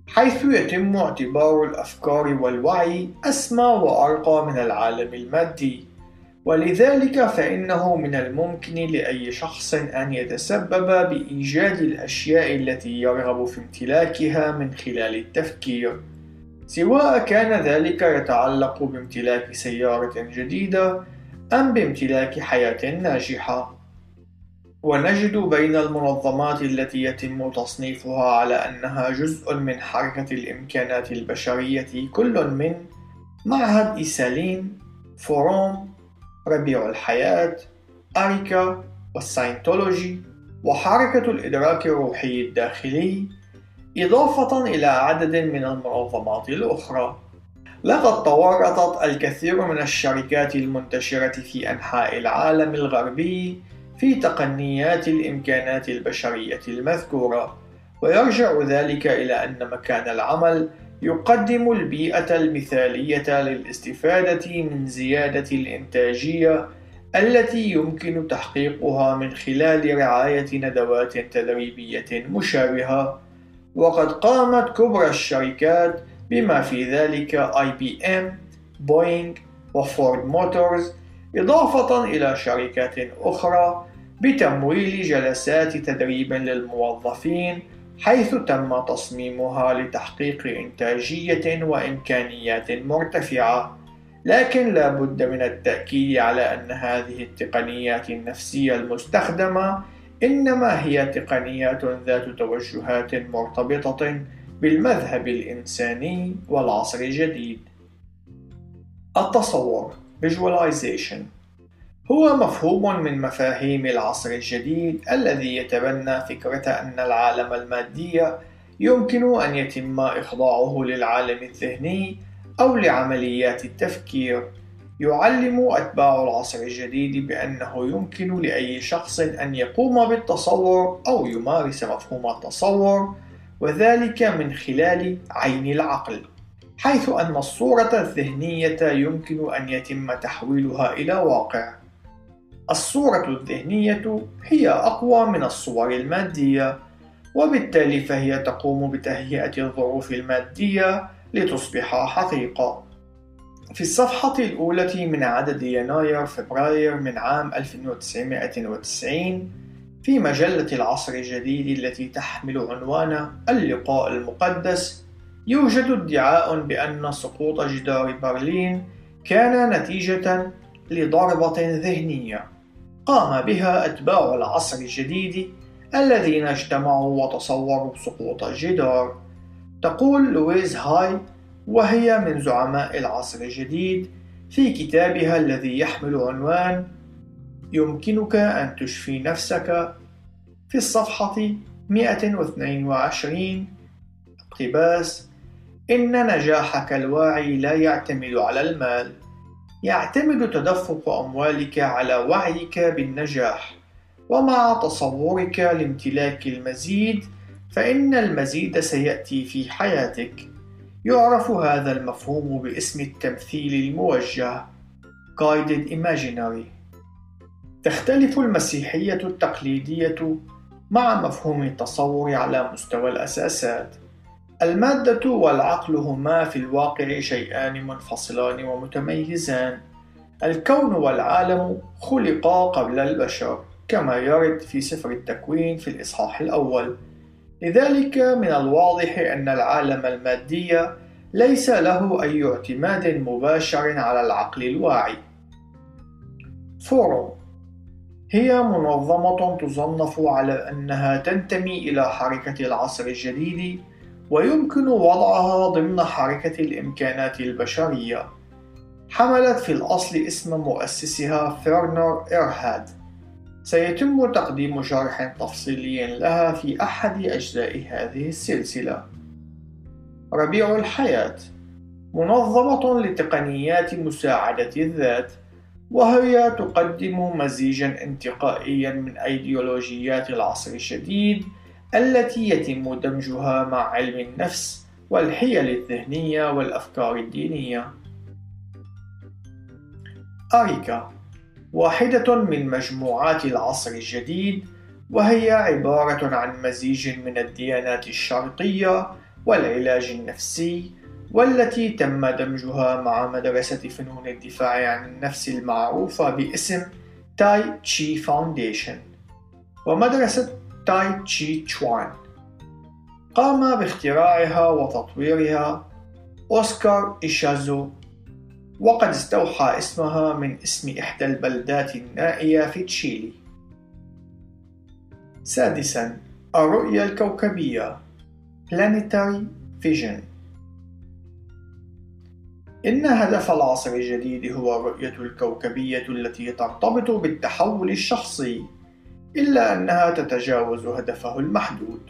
S1: حيث يتم اعتبار الأفكار والوعي أسمى وأرقى من العالم المادي. ولذلك فإنه من الممكن لأي شخص أن يتسبب بإيجاد الأشياء التي يرغب في امتلاكها من خلال التفكير. سواء كان ذلك يتعلق بامتلاك سيارة جديدة أم بامتلاك حياة ناجحة. ونجد بين المنظمات التي يتم تصنيفها على أنها جزء من حركة الإمكانات البشرية كل من معهد إيسالين، Forum، ربيع الحياة، أريكا، وال Scientology، وحركة الإدراك الروحي الداخلي، إضافة إلى عدد من المنظمات الأخرى. لقد تورطت الكثير من الشركات المنتشرة في أنحاء العالم الغربي في تقنيات الإمكانات البشرية المذكورة، ويرجع ذلك إلى أن مكان العمل يقدم البيئة المثالية للاستفادة من زيادة الإنتاجية التي يمكن تحقيقها من خلال رعاية ندوات تدريبية مشابهة. وقد قامت كبرى الشركات بما في ذلك IBM بوينغ وفورد موتورز إضافة إلى شركات أخرى بتمويل جلسات تدريب للموظفين حيث تم تصميمها لتحقيق إنتاجية وإمكانيات مرتفعة لكن لا بد من التأكيد على أن هذه التقنيات النفسية المستخدمة إنما هي تقنيات ذات توجهات مرتبطة بالمذهب الإنساني والعصر الجديد. التصور Visualization هو مفهوم من مفاهيم العصر الجديد الذي يتبنى فكرة أن العالم المادي يمكن أن يتم إخضاعه للعالم الذهني أو لعمليات التفكير. يعلم أتباع العصر الجديد بأنه يمكن لأي شخص أن يقوم بالتصور أو يمارس مفهوم التصور وذلك من خلال عين العقل حيث أن الصورة الذهنية يمكن أن يتم تحويلها إلى واقع الصورة الذهنية هي أقوى من الصور المادية وبالتالي فهي تقوم بتهيئة الظروف المادية لتصبح حقيقة. في الصفحة الأولى من عدد يناير فبراير من عام 1990 في مجلة العصر الجديد التي تحمل عنوان اللقاء المقدس يوجد ادعاء بأن سقوط جدار برلين كان نتيجة لضربة ذهنية. قام بها أتباع العصر الجديد الذين اجتمعوا وتصوروا سقوط الجدار تقول لويز هاي وهي من زعماء العصر الجديد في كتابها الذي يحمل عنوان يمكنك أن تشفي نفسك في الصفحة 122 اقتباس إن نجاحك الواعي لا يعتمد على المال. يعتمد تدفق أموالك على وعيك بالنجاح ومع تصورك لامتلاك المزيد فإن المزيد سيأتي في حياتك. يعرف هذا المفهوم باسم التمثيل الموجه. Guided Imaginary. تختلف المسيحية التقليدية مع مفهوم التصور على مستوى الأساسات. المادة والعقل هما في الواقع شيئان منفصلان ومتميزان الكون والعالم خلقا قبل البشر كما يرد في سفر التكوين في الإصحاح الأول لذلك من الواضح أن العالم المادي ليس له أي اعتماد مباشر على العقل الواعي. Forum هي منظمة تصنف على أنها تنتمي إلى حركة العصر الجديد ويمكن وضعها ضمن حركة الإمكانات البشرية. حملت في الأصل اسم مؤسسها فيرنر إيرهارد سيتم تقديم شرح تفصيلي لها في أحد أجزاء هذه السلسلة. ربيع الحياة منظمة لتقنيات مساعدة الذات وهي تقدم مزيجا انتقائيا من أيديولوجيات العصر الجديد التي يتم دمجها مع علم النفس والحيل الذهنية والأفكار الدينية. أريكا واحدة من مجموعات العصر الجديد وهي عبارة عن مزيج من الديانات الشرقية والعلاج النفسي والتي تم دمجها مع مدرسة فنون الدفاع عن النفس المعروفة باسم Tai Chi Foundation ومدرسة تاي تشي تشوان قام باختراعها وتطويرها أوسكار إيشازو وقد استوحى اسمها من اسم إحدى البلدات النائية في تشيلي. سادسا الرؤية الكوكبية Planetary Vision. إن هدف العصر الجديد هو الرؤية الكوكبية التي ترتبط بالتحول الشخصي. إلا أنها تتجاوز هدفه المحدود.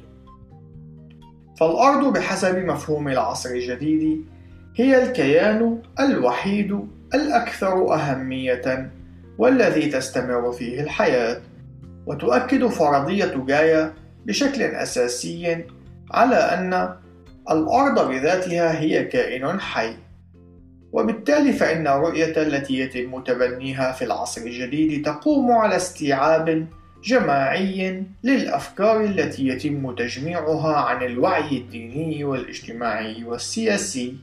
S1: فالأرض بحسب مفهوم العصر الجديد هي الكيان الوحيد الأكثر أهمية والذي تستمر فيه الحياة وتؤكد فرضية جايا بشكل أساسي على أن الأرض بذاتها هي كائن حي. وبالتالي فإن الرؤية التي يتم تبنيها في العصر الجديد تقوم على استيعاب جماعي للأفكار التي يتم تجميعها عن الوعي الديني والاجتماعي والسياسي.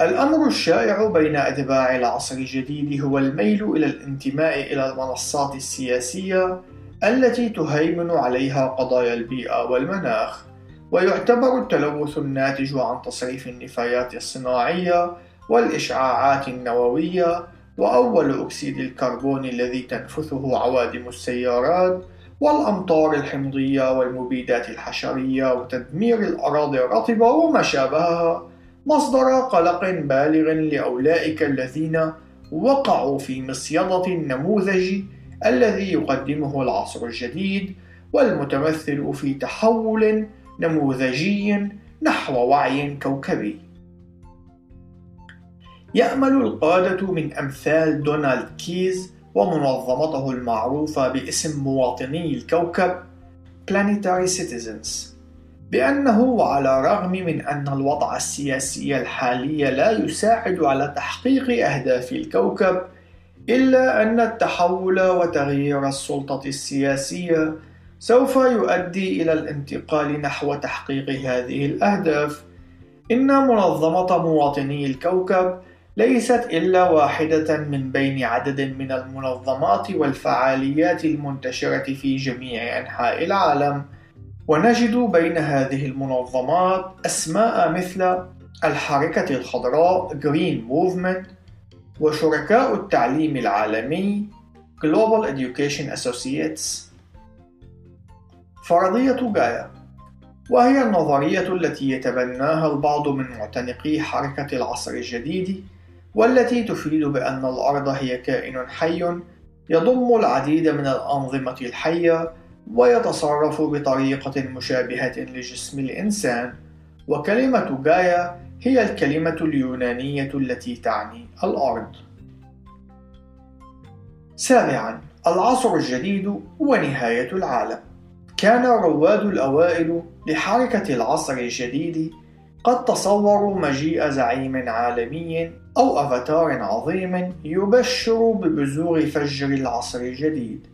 S1: الأمر الشائع بين أتباع العصر الجديد هو الميل إلى الانتماء إلى المنصات السياسية التي تهيمن عليها قضايا البيئة والمناخ، ويعتبر التلوث الناتج عن تصريف النفايات الصناعية والإشعاعات النووية وأول أكسيد الكربون الذي تنفثه عوادم السيارات والأمطار الحمضية والمبيدات الحشرية وتدمير الأراضي الرطبة وما شابهها مصدر قلق بالغ لأولئك الذين وقعوا في مصيدة النموذج الذي يقدمه العصر الجديد والمتمثل في تحول نموذجي نحو وعي كوكبي. يأمل القادة من أمثال دونالد كيز ومنظمته المعروفة باسم مواطني الكوكب Planetary Citizens. بأنه وعلى الرغم من أن الوضع السياسي الحالي لا يساعد على تحقيق أهداف الكوكب إلا أن التحول وتغيير السلطة السياسية سوف يؤدي إلى الانتقال نحو تحقيق هذه الأهداف. إن منظمة مواطني الكوكب ليست إلا واحدة من بين عدد من المنظمات والفعاليات المنتشرة في جميع أنحاء العالم، ونجد بين هذه المنظمات أسماء مثل الحركة الخضراء Green Movement وشركاء التعليم العالمي Global Education Associates. فرضية غايا وهي النظرية التي يتبناها البعض من معتنقي حركة العصر الجديد والتي تفيد بأن الأرض هي كائن حي يضم العديد من الأنظمة الحية ويتصرف بطريقة مشابهة لجسم الإنسان. وكلمة جايا هي الكلمة اليونانية التي تعني الأرض. سابعا العصر الجديد ونهاية العالم. كان الرواد الأوائل لحركة العصر الجديد قد تصوروا مجيء زعيم عالمي أو أفاتار عظيم يبشر ببزوغ فجر العصر الجديد.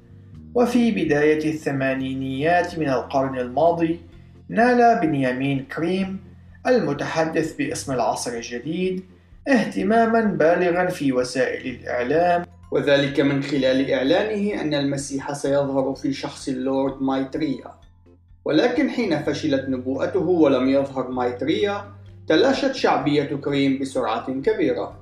S1: وفي بداية الثمانينيات من القرن الماضي نال بنيامين كريم المتحدث باسم العصر الجديد اهتماما بالغا في وسائل الإعلام.
S2: وذلك من خلال إعلانه أن المسيح سيظهر في شخص اللورد مايتريا. ولكن حين فشلت نبوءته ولم يظهر مايتريا تلاشت شعبية كريم بسرعة كبيرة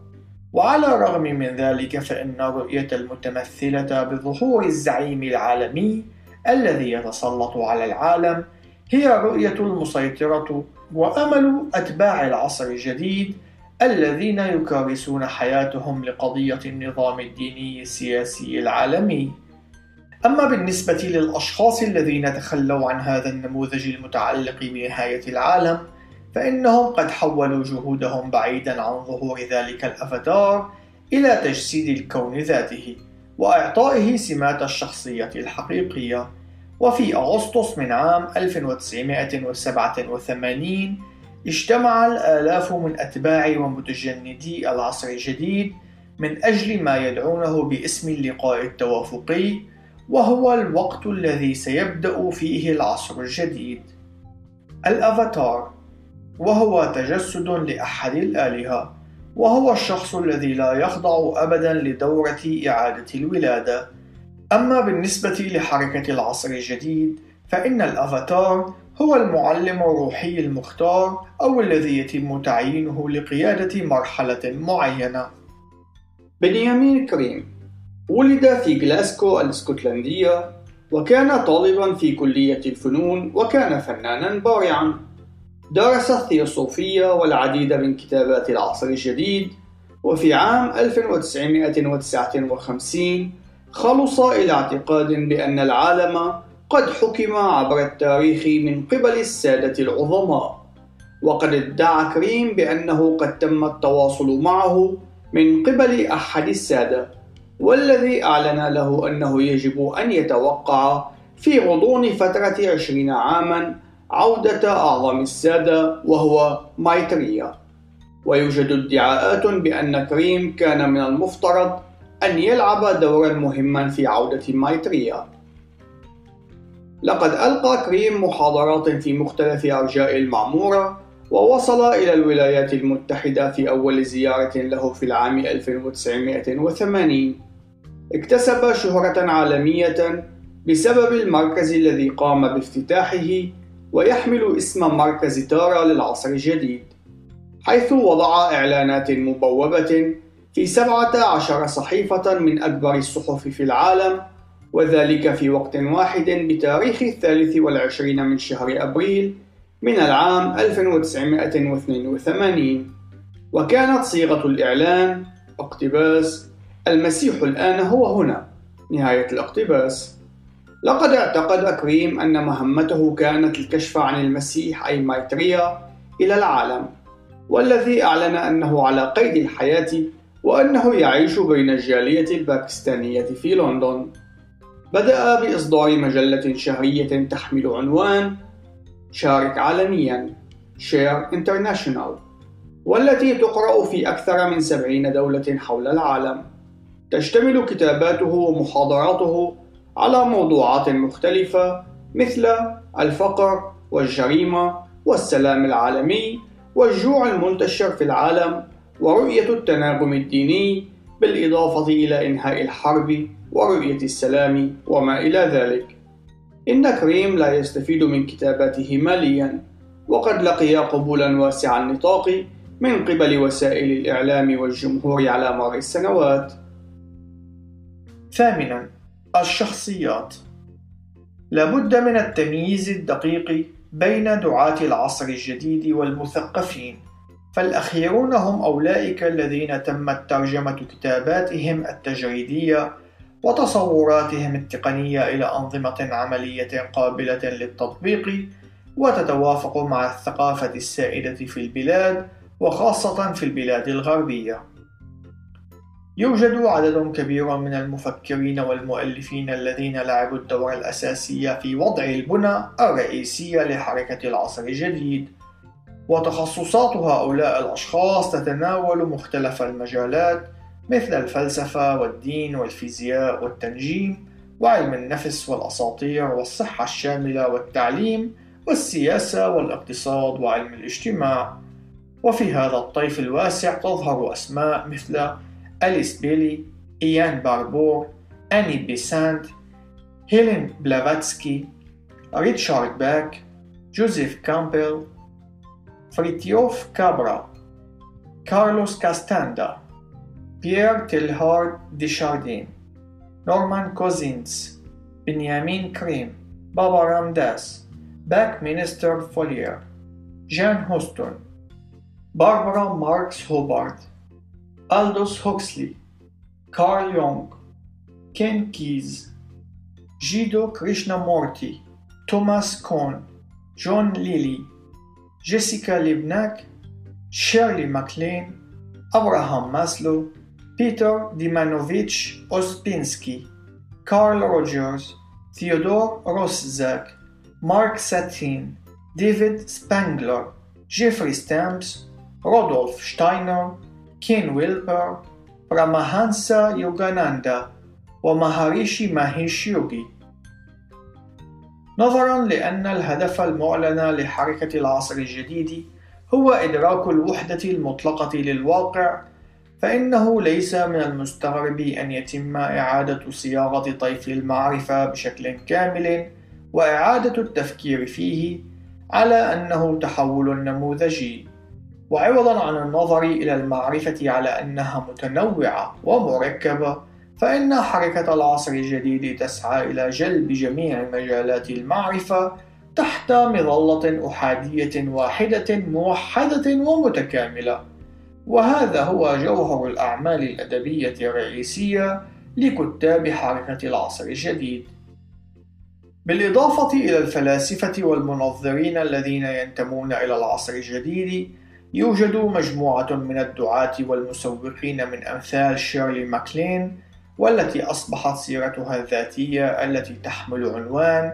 S1: وعلى الرغم من ذلك فإن الرؤية المتمثلة بظهور الزعيم العالمي الذي يتسلط على العالم هي الرؤية المسيطرة وأمل أتباع العصر الجديد الذين يكرسون حياتهم لقضية النظام الديني السياسي العالمي. أما بالنسبة للأشخاص الذين تخلوا عن هذا النموذج المتعلق بنهاية العالم، فإنهم قد حولوا جهودهم بعيدا عن ظهور ذلك الأفاتار إلى تجسيد الكون ذاته وإعطائه سمات الشخصية الحقيقية. وفي أغسطس من عام 1987 اجتمع الآلاف من أتباع ومتجندي العصر الجديد من أجل ما يدعونه باسم اللقاء التوافقي وهو الوقت الذي سيبدأ فيه العصر الجديد. الأفاتار وهو تجسد لأحد الآلهة وهو الشخص الذي لا يخضع أبدا لدورة إعادة الولادة. أما بالنسبة لحركة العصر الجديد فإن الأفاتار هو المعلم الروحي المختار أو الذي يتم تعيينه لقيادة مرحلة معينة.
S2: بنيامين كريم ولد في غلاسكو الإسكتلندية وكان طالبا في كلية الفنون وكان فنانا بارعا. درس الثيوصوفية والعديد من كتابات العصر الجديد وفي عام 1959 خلص إلى اعتقاد بأن العالم قد حكم عبر التاريخ من قبل السادة العظماء. وقد ادعى كريم بأنه قد تم التواصل معه من قبل أحد السادة والذي أعلن له أنه يجب أن يتوقع في غضون فترة عشرين عاما عودة أعظم السادة وهو مايتريا. ويوجد ادعاءات بأن كريم كان من المفترض أن يلعب دورا مهما في عودة مايتريا. لقد ألقى كريم محاضرات في مختلف أرجاء المعمورة ووصل إلى الولايات المتحدة في أول زيارة له في العام 1980 اكتسب شهرة عالمية بسبب المركز الذي قام بافتتاحه ويحمل اسم مركز تارا للعصر الجديد حيث وضع إعلانات مبوبة في 17 صحيفة من أكبر الصحف في العالم وذلك في وقت واحد بتاريخ الثالث والعشرين من شهر أبريل من العام 1982 وكانت صيغة الإعلان اقتباس المسيح الآن هو هنا نهاية الاقتباس. لقد اعتقد كريم أن مهمته كانت الكشف عن المسيح أي مايتريا إلى العالم والذي أعلن أنه على قيد الحياة وأنه يعيش بين الجالية الباكستانية في لندن. بدأ بإصدار مجلة شهرية تحمل عنوان شارك عالميا Share International والتي تقرأ في أكثر من سبعين دولة حول العالم. تشتمل كتاباته ومحاضراته على موضوعات مختلفة مثل الفقر والجريمة والسلام العالمي والجوع المنتشر في العالم ورؤية التناغم الديني بالإضافة إلى إنهاء الحرب ورؤية السلام وما إلى ذلك. إن كريم لا يستفيد من كتاباته ماليا وقد لقي قبولا واسع النطاق من قبل وسائل الإعلام والجمهور على مر السنوات.
S1: ثامنا الشخصيات لابد من التمييز الدقيق بين دعاة العصر الجديد والمثقفين فالأخيرون هم أولئك الذين تمت ترجمة كتاباتهم التجريدية وتصوراتهم التقنية إلى أنظمة عملية قابلة للتطبيق وتتوافق مع الثقافة السائدة في البلاد وخاصة في البلاد الغربية. يوجد عدد كبير من المفكرين والمؤلفين الذين لعبوا الدور الأساسي في وضع البنى الرئيسية لحركة العصر الجديد، وتخصصات هؤلاء الأشخاص تتناول مختلف المجالات مثل الفلسفة والدين والفيزياء والتنجيم وعلم النفس والأساطير والصحة الشاملة والتعليم والسياسة والاقتصاد وعلم الاجتماع. وفي هذا الطيف الواسع تظهر أسماء مثل أليس بيلي إيان باربور أني بيسانت هيلين بلافاتسكي ريتشارد باك جوزيف كامبل فريتيوف كابرا كارلوس كاستاندا بيير تيلهارد ديشاردين نورمان كوزينز بنيامين كريم بابا رامداس باك مينستر فولير جان هوستون باربرا ماركس Aldous Huxley, Carl Jung, Ken Keyes, Jiddu Krishnamurti, Thomas Kohn, John Lilly, Jessica Libnack, Shirley MacLaine, Abraham Maslow, Peter Dimanovich Ospinski, Carl Rogers, Theodore Roszak, Mark Satin, David Spangler, Jeffrey Stamps, Rodolf Steiner, كين ويلبر براماهانسا يوغاناندا ومهاريشي ماهيش يوغي نظرا لأن الهدف المعلن لحركة العصر الجديد هو إدراك الوحدة المطلقة للواقع فإنه ليس من المستغرب أن يتم إعادة صياغة طيف المعرفة بشكل كامل وإعادة التفكير فيه على أنه تحول نموذجي وعوضا عن النظر إلى المعرفة على أنها متنوعة ومركبة فإن حركة العصر الجديد تسعى إلى جلب جميع مجالات المعرفة تحت مظلة أحادية واحدة موحدة ومتكاملة وهذا هو جوهر الأعمال الأدبية الرئيسية لكتاب حركة العصر الجديد. بالإضافة إلى الفلاسفة والمنظرين الذين ينتمون إلى العصر الجديد، يوجد مجموعة من الدعاة والمسوقين من أمثال شيرلي ماكلين والتي أصبحت سيرتها الذاتية التي تحمل عنوان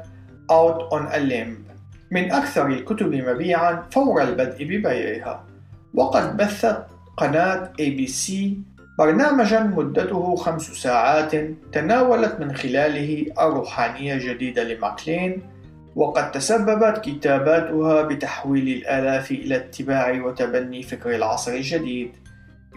S1: Out on a Limb. من أكثر الكتب مبيعًا فور البدء ببيعها، وقد بثت قناة ABC برنامجا مدته خمس ساعات تناولت من خلاله الروحانية الجديدة لماكلين وقد تسببت كتاباتها بتحويل الآلاف إلى اتباع وتبني فكر العصر الجديد.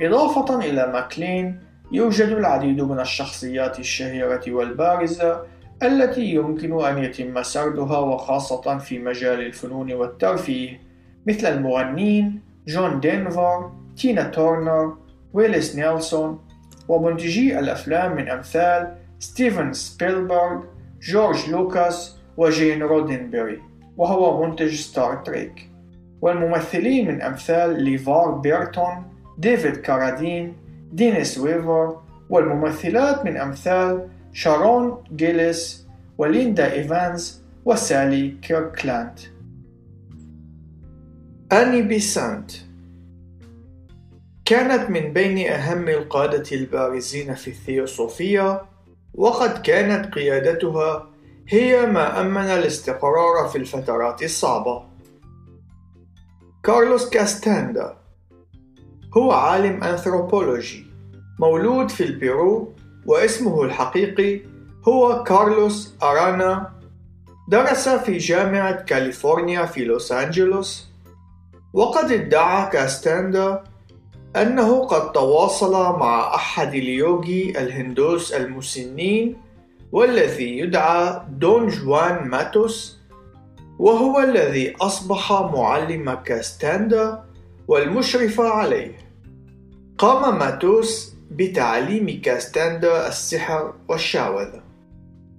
S1: إضافة إلى ماكلين يوجد العديد من الشخصيات الشهيرة والبارزة التي يمكن أن يتم سردها وخاصة في مجال الفنون والترفيه مثل المغنين جون دينفر، تينا تورنر، ويليس نيلسون ومنتجي الأفلام من أمثال ستيفن سبيلبرغ، جورج لوكاس وجين رودنبري وهو منتج ستار تريك والممثلين من أمثال ليفار بيرتون، ديفيد كارادين، دينيس ويفر والممثلات من أمثال شارون جيليس وليندا إيفانز وسالي كيركلاند. أني بيسانت كانت من بين أهم القادة البارزين في الثيوصوفية وقد كانت قيادتها هي ما أمن الاستقرار في الفترات الصعبة. كارلوس كاستاندا هو عالم أنثروبولوجي مولود في البيرو واسمه الحقيقي هو كارلوس أرانا. درس في جامعة كاليفورنيا في لوس أنجلوس. وقد ادعى كاستاندا أنه قد تواصل مع أحد اليوغي الهندوس المسنين والذي يدعى دون جوان ماتوس وهو الذي أصبح معلم كاستاندا والمشرف عليه. قام ماتوس بتعليم كاستاندا السحر والشعوذة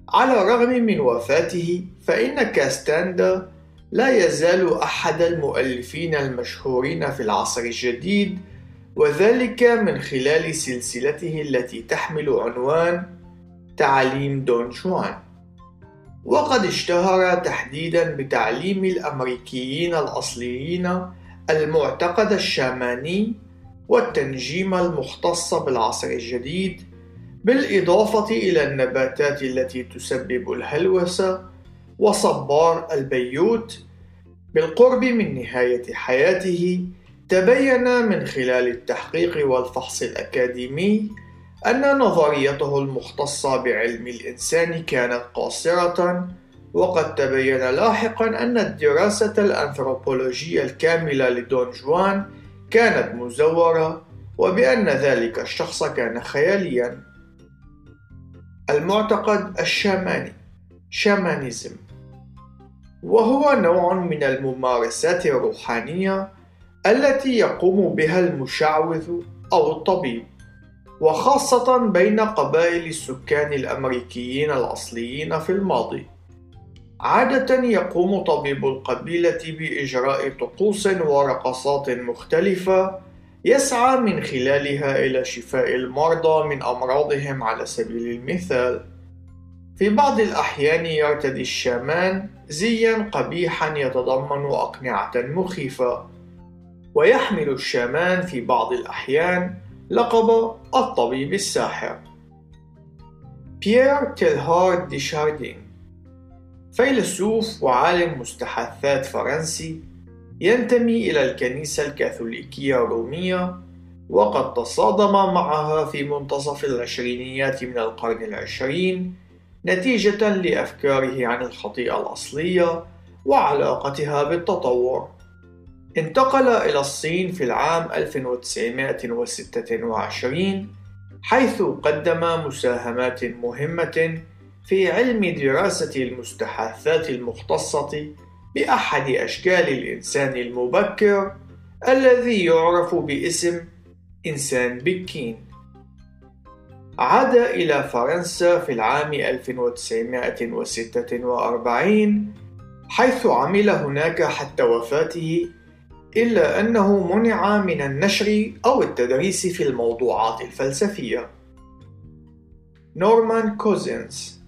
S1: على الرغم من وفاته فإن كاستاندا لا يزال أحد المؤلفين المشهورين في العصر الجديد وذلك من خلال سلسلته التي تحمل عنوان تعليم دون جوان. وقد اشتهر تحديدا بتعليم الأمريكيين الأصليين المعتقد الشاماني والتنجيم المختص بالعصر الجديد بالإضافة إلى النباتات التي تسبب الهلوسة وصبار البيوت. بالقرب من نهاية حياته تبين من خلال التحقيق والفحص الأكاديمي أن نظريته المختصة بعلم الإنسان كانت قاصرة وقد تبين لاحقا أن الدراسة الأنثروبولوجية الكاملة لدون جوان كانت مزورة وبأن ذلك الشخص كان خياليا. المعتقد الشاماني شامانيزم وهو نوع من الممارسات الروحانية التي يقوم بها المشعوذ أو الطبيب. وخاصة بين قبائل السكان الأمريكيين الأصليين في الماضي. عادة يقوم طبيب القبيلة بإجراء طقوس ورقصات مختلفة يسعى من خلالها إلى شفاء المرضى من أمراضهم على سبيل المثال. في بعض الأحيان يرتدي الشامان زيا قبيحا يتضمن أقنعة مخيفة ويحمل الشامان في بعض الأحيان لقب الطبيب الساحر بيير تيلهارد ديشاردين فيلسوف وعالم مستحثات فرنسي ينتمي إلى الكنيسة الكاثوليكية الرومية وقد تصادم معها في منتصف العشرينيات من القرن العشرين نتيجة لأفكاره عن الخطيئة الأصلية وعلاقتها بالتطور. انتقل إلى الصين في العام 1926 حيث قدم مساهمات مهمة في علم دراسة المستحاثات المختصة بأحد أشكال الإنسان المبكر الذي يعرف باسم إنسان بكين. عاد إلى فرنسا في العام 1946 حيث عمل هناك حتى وفاته إلا أنه منع من النشر أو التدريس في الموضوعات الفلسفية. نورمان كوزينز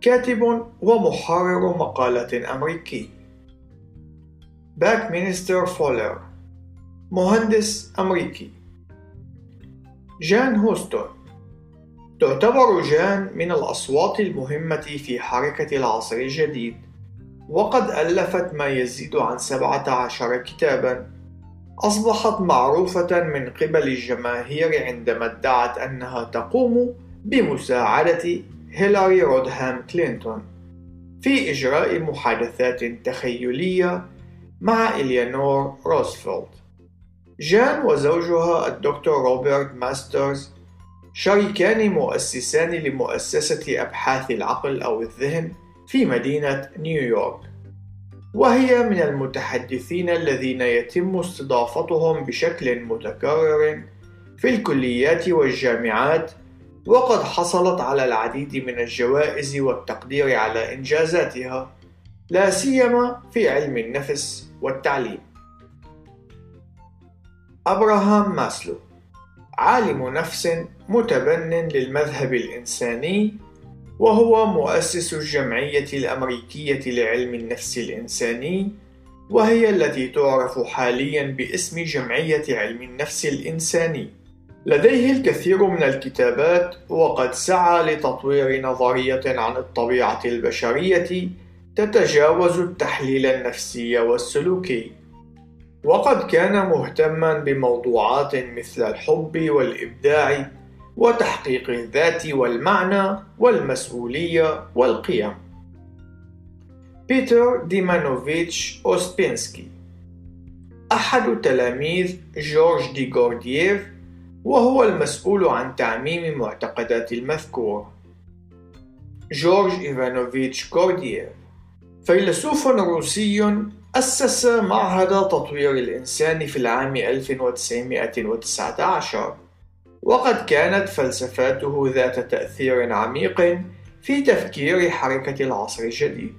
S1: كاتب ومحرر مقالات أمريكي. باك مينستر فولر مهندس أمريكي. جان هوستون تعتبر جان من الأصوات المهمة في حركة العصر الجديد. وقد ألفت ما يزيد عن 17 كتابا. أصبحت معروفة من قبل الجماهير عندما ادعت أنها تقوم بمساعدة هيلاري رودهام كلينتون في إجراء محادثات تخيلية مع إليانور روزفلت. جان وزوجها الدكتور روبرت ماسترز شريكان مؤسسان لمؤسسة أبحاث العقل أو الذهن في مدينة نيويورك وهي من المتحدثين الذين يتم استضافتهم بشكل متكرر في الكليات والجامعات وقد حصلت على العديد من الجوائز والتقدير على إنجازاتها لا سيما في علم النفس والتعليم. أبراهام ماسلو عالم نفس متبن للمذهب الإنساني وهو مؤسس الجمعية الأمريكية لعلم النفس الإنساني وهي التي تعرف حاليا باسم جمعية علم النفس الإنساني. لديه الكثير من الكتابات وقد سعى لتطوير نظرية عن الطبيعة البشرية تتجاوز التحليل النفسي والسلوكي. وقد كان مهتما بموضوعات مثل الحب والإبداع وتحقيق الذات والمعنى والمسؤولية والقيم. بيتر ديمانوفيتش أوسبينسكي أحد تلاميذ جورج دي غوردييف وهو المسؤول عن تعميم معتقدات المذكور. جورج إيفانوفيتش غوردييف فيلسوف روسي أسس معهد تطوير الإنسان في العام 1919 وقد كانت فلسفاته ذات تأثير عميق في تفكير حركة العصر الجديد.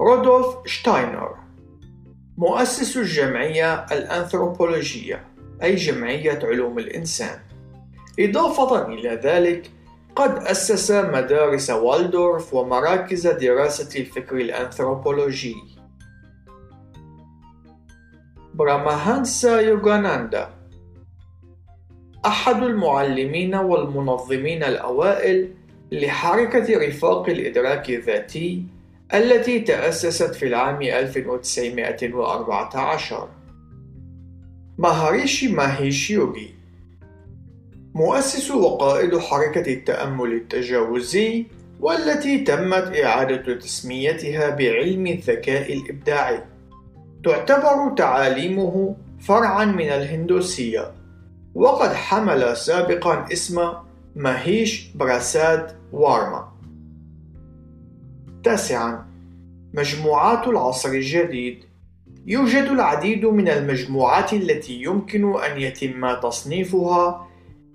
S1: رودولف شتاينر مؤسس الجمعية الأنثروبولوجية أي جمعية علوم الإنسان. إضافة إلى ذلك قد أسس مدارس والدورف ومراكز دراسة الفكر الأنثروبولوجي. براماهانسا يوغاناندا أحد المعلمين والمنظمين الأوائل لحركة رفاق الإدراك الذاتي التي تأسست في العام 1914 ماهاريشي ماهيش يوغي مؤسس وقائد حركة التأمل التجاوزي والتي تمت إعادة تسميتها بعلم الذكاء الإبداعي. تعتبر تعاليمه فرعا من الهندوسية. وقد حمل سابقا اسم ماهيش براساد وارما. تاسعا مجموعات العصر الجديد. يوجد العديد من المجموعات التي يمكن أن يتم تصنيفها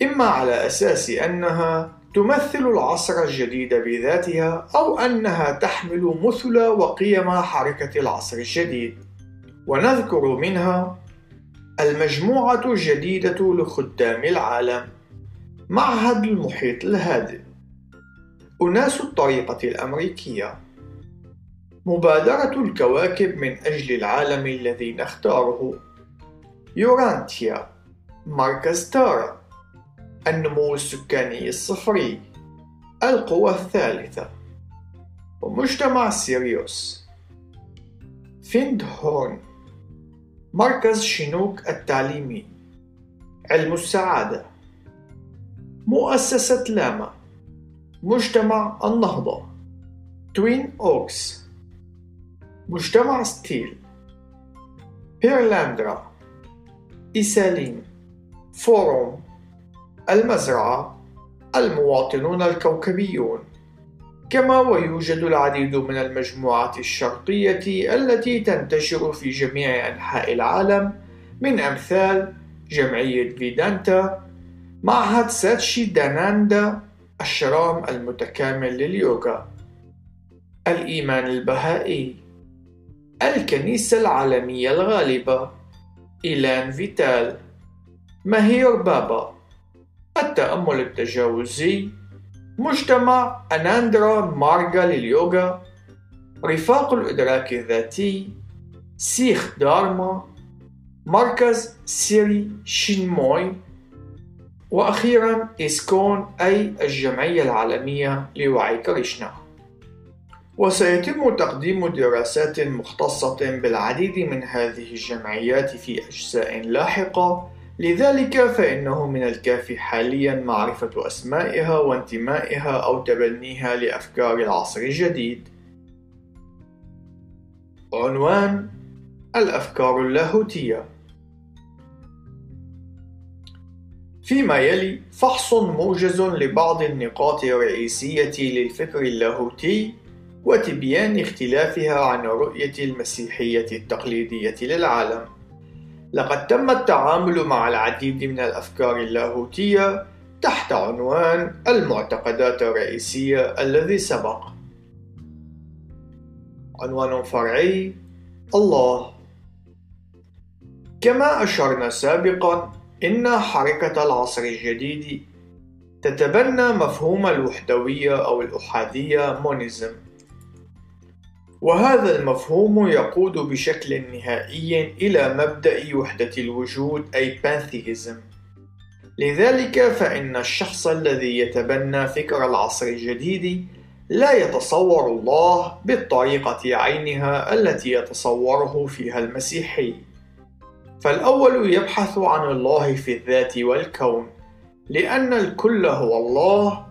S1: إما على أساس أنها تمثل العصر الجديد بذاتها أو أنها تحمل مثل وقيم حركة العصر الجديد. ونذكر منها المجموعة الجديدة لخدام العالم. معهد المحيط الهادئ. أناس الطريقة الأمريكية. مبادرة الكواكب من أجل العالم الذي نختاره. يورانتيا. مركز تارا. النمو السكاني الصفري. القوة الثالثة. ومجتمع سيريوس. فيند هورن مركز شينوك التعليمي. علم السعادة. مؤسسة لاما. مجتمع النهضة. توين أوكس. مجتمع ستيل. بيرلاندرا إيسالين فوروم. المزرعة. المواطنون الكوكبيون. كما ويوجد العديد من المجموعات الشرقية التي تنتشر في جميع أنحاء العالم من أمثال جمعية فيدانتا معهد ساتشي داناندا الشرام المتكامل لليوغا. الإيمان البهائي الكنيسة العالمية الغالبة إيلان فيتال. مهير بابا التأمل التجاوزي مجتمع أناندرا مارغا لليوغا رفاق الإدراك الذاتي سيخ دارما مركز سيري شينموي وأخيرا إسكون أي الجمعية العالمية لوعي كريشنا. وسيتم تقديم دراسات مختصة بالعديد من هذه الجمعيات في أجزاء لاحقة لذلك فإنه من الكافي حاليا معرفة أسمائها وانتمائها أو تبنيها لأفكار العصر الجديد. عنوان الأفكار اللاهوتية فيما يلي فحص موجز لبعض النقاط الرئيسية للفكر اللاهوتي وتبيان اختلافها عن الرؤية المسيحية التقليدية للعالم. لقد تم التعامل مع العديد من الأفكار اللاهوتية تحت عنوان المعتقدات الرئيسية الذي سبق. عنوان فرعي الله كما أشرنا سابقا إن حركة العصر الجديد تتبنى مفهوم الوحدوية أو الأحادية مونيزم وهذا المفهوم يقود بشكل نهائي إلى مبدأ وحدة الوجود أي بانثيزم لذلك فإن الشخص الذي يتبنى فكر العصر الجديد لا يتصور الله بالطريقة عينها التي يتصوره فيها المسيحي. فالأول يبحث عن الله في الذات والكون لأن الكل هو الله.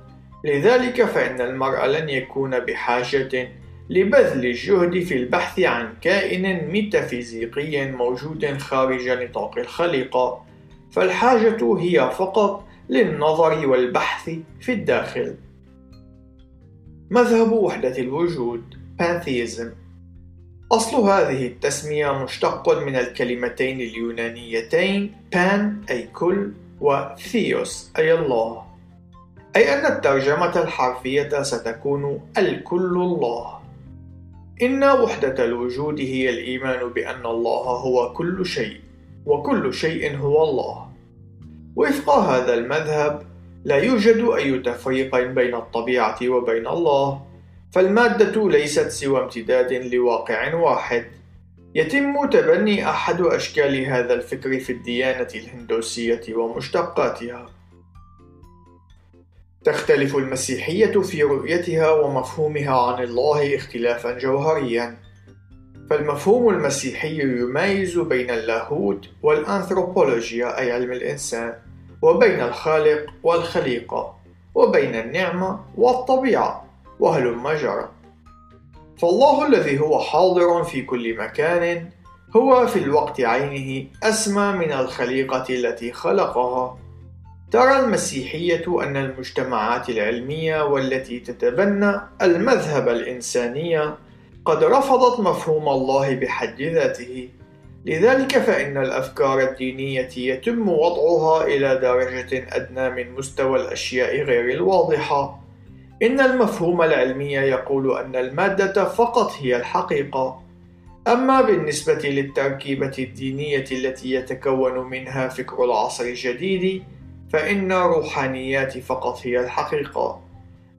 S1: لذلك فإن المرء لن يكون بحاجة لبذل الجهد في البحث عن كائن ميتافيزيقي موجود خارج نطاق الخليقة فالحاجة هي فقط للنظر والبحث في الداخل. مذهب وحدة الوجود Pantheism. أصل هذه التسمية مشتق من الكلمتين اليونانيتين بان أي كل وثيوس أي الله. أي أن الترجمة الحرفية ستكون الكل الله. إن وحدة الوجود هي الإيمان بأن الله هو كل شيء وكل شيء هو الله. وفق هذا المذهب لا يوجد أي تفريق بين الطبيعة وبين الله فالمادة ليست سوى امتداد لواقع واحد. يتم تبني أحد أشكال هذا الفكر في الديانة الهندوسية ومشتقاتها. تختلف المسيحية في رؤيتها ومفهومها عن الله اختلافا جوهريا. فالمفهوم المسيحي يميز بين اللاهوت والأنثروبولوجيا أي علم الإنسان وبين الخالق والخليقة وبين النعمة والطبيعة وهلم جرى. فالله الذي هو حاضر في كل مكان هو في الوقت عينه أسمى من الخليقة التي خلقها. ترى المسيحية أن المجتمعات العلمية والتي تتبنى المذهب الإنساني قد رفضت مفهوم الله بحد ذاته. لذلك فإن الأفكار الدينية يتم وضعها إلى درجة أدنى من مستوى الأشياء غير الواضحة. إن المفهوم العلمي يقول أن المادة فقط هي الحقيقة. أما بالنسبة للتركيبة الدينية التي يتكون منها فكر العصر الجديد فإن روحانيات فقط هي الحقيقة.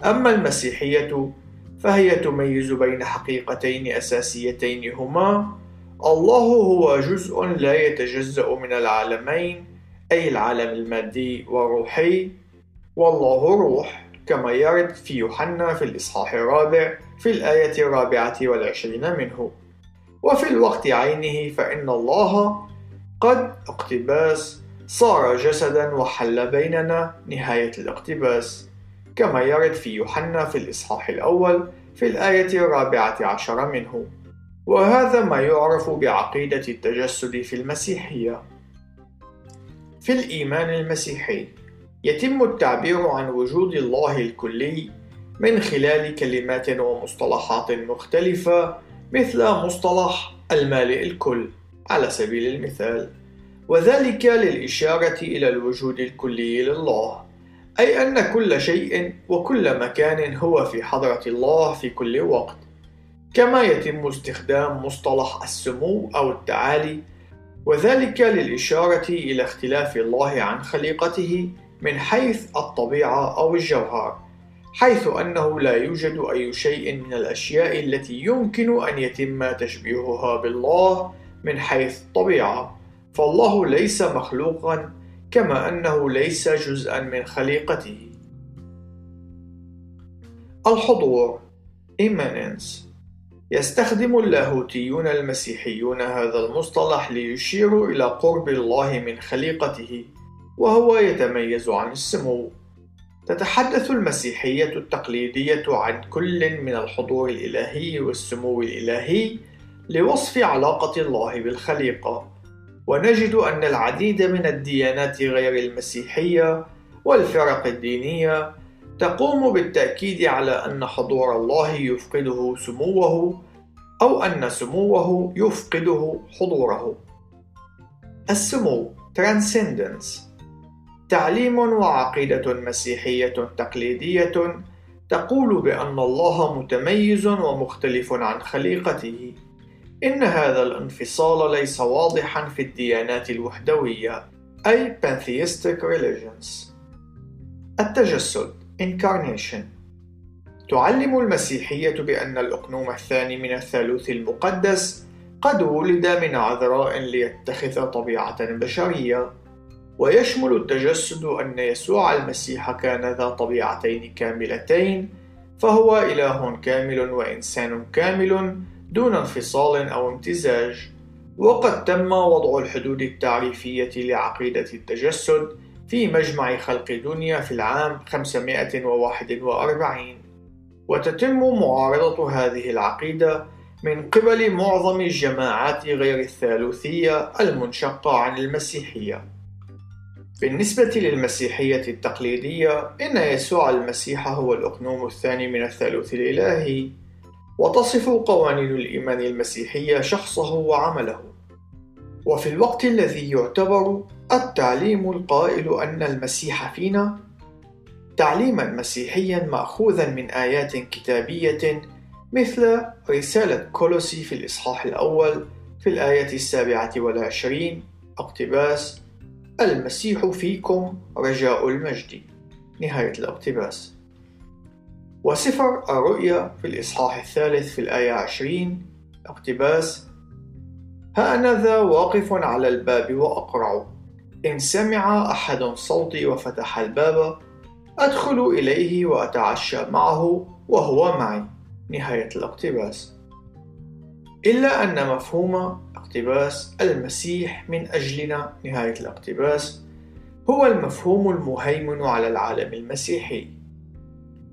S1: أما المسيحية فهي تميز بين حقيقتين أساسيتين هما الله هو جزء لا يتجزأ من العالمين أي العالم المادي والروحي والله روح كما يرد في يوحنا في الإصحاح الرابع في الآية الرابعة والعشرين منه. وفي الوقت عينه فإن الله قد اقتباس صار جسدا وحل بيننا نهاية الاقتباس كما يرد في يوحنا في الإصحاح الأول في الآية الرابعة عشر منه. وهذا ما يعرف بعقيدة التجسد في المسيحية. في الإيمان المسيحي يتم التعبير عن وجود الله الكلي من خلال كلمات ومصطلحات مختلفة مثل مصطلح المالئ الكل على سبيل المثال. وذلك للإشارة إلى الوجود الكلي لله أي أن كل شيء وكل مكان هو في حضرة الله في كل وقت. كما يتم استخدام مصطلح السمو أو التعالي وذلك للإشارة إلى اختلاف الله عن خليقته من حيث الطبيعة أو الجوهر حيث أنه لا يوجد أي شيء من الأشياء التي يمكن أن يتم تشبيهها بالله من حيث الطبيعة. فالله ليس مخلوقا كما أنه ليس جزءا من خليقته. الحضور immanence يستخدم اللاهوتيون المسيحيون هذا المصطلح ليشيروا إلى قرب الله من خليقته وهو يتميز عن السمو. تتحدث المسيحية التقليدية عن كل من الحضور الإلهي والسمو الإلهي لوصف علاقة الله بالخليقة. ونجد أن العديد من الديانات غير المسيحية والفرق الدينية تقوم بالتأكيد على أن حضور الله يفقده سموه أو أن سموه يفقده حضوره. السمو Transcendence تعليم وعقيدة مسيحية تقليدية تقول بأن الله متميز ومختلف عن خليقته. إن هذا الانفصال ليس واضحا في الديانات الوحدوية أي pantheistic religions. التجسد Incarnation تعلم المسيحية بأن الأقنوم الثاني من الثالوث المقدس قد ولد من عذراء ليتخذ طبيعة بشرية ويشمل التجسد أن يسوع المسيح كان ذا طبيعتين كاملتين فهو إله كامل وإنسان كامل دون انفصال أو امتزاج. وقد تم وضع الحدود التعريفية لعقيدة التجسد في مجمع خلق دنيا في العام 541 وتتم معارضة هذه العقيدة من قبل معظم الجماعات غير الثالوثية المنشقة عن المسيحية. بالنسبة للمسيحية التقليدية، إن يسوع المسيح هو الأقنوم الثاني من الثالوث الإلهي، وتصف قوانين الإيمان المسيحية شخصه وعمله. وفي الوقت الذي يعتبر التعليم القائل أن المسيح فينا تعليما مسيحيا مأخوذا من آيات كتابية مثل رسالة كولوسي في الإصحاح الأول في الآية السابعة والعشرين اقتباس المسيح فيكم رجاء المجد نهاية الاقتباس وسفر الرؤيا في الإصحاح الثالث في الآية عشرين اقتباس ها أنا ذا واقف على الباب وأقرع. إن سمع أحد صوتي وفتح الباب أدخل إليه وأتعشى معه وهو معي. نهاية الاقتباس. إلا أن مفهوم اقتباس المسيح من أجلنا نهاية الاقتباس هو المفهوم المهيمن على العالم المسيحي.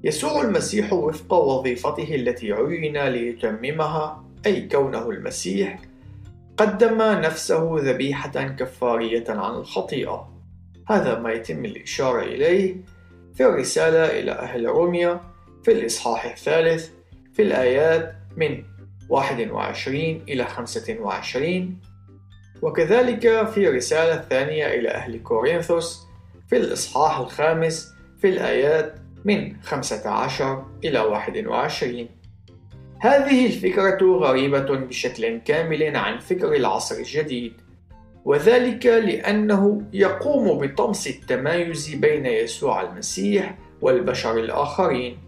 S1: يسوع المسيح وفق وظيفته التي عين ليتممها أي كونه المسيح قدم نفسه ذبيحة كفارية عن الخطيئة. هذا ما يتم الإشارة إليه في الرسالة إلى أهل روميا في الإصحاح الثالث في الآيات من 21 إلى 25 وكذلك في الرسالة الثانية إلى أهل كورنثوس في الإصحاح الخامس في الآيات من 15 إلى 21 هذه الفكرة غريبة بشكل كامل عن فكر العصر الجديد وذلك لأنه يقوم بطمس التمايز بين يسوع المسيح والبشر الآخرين.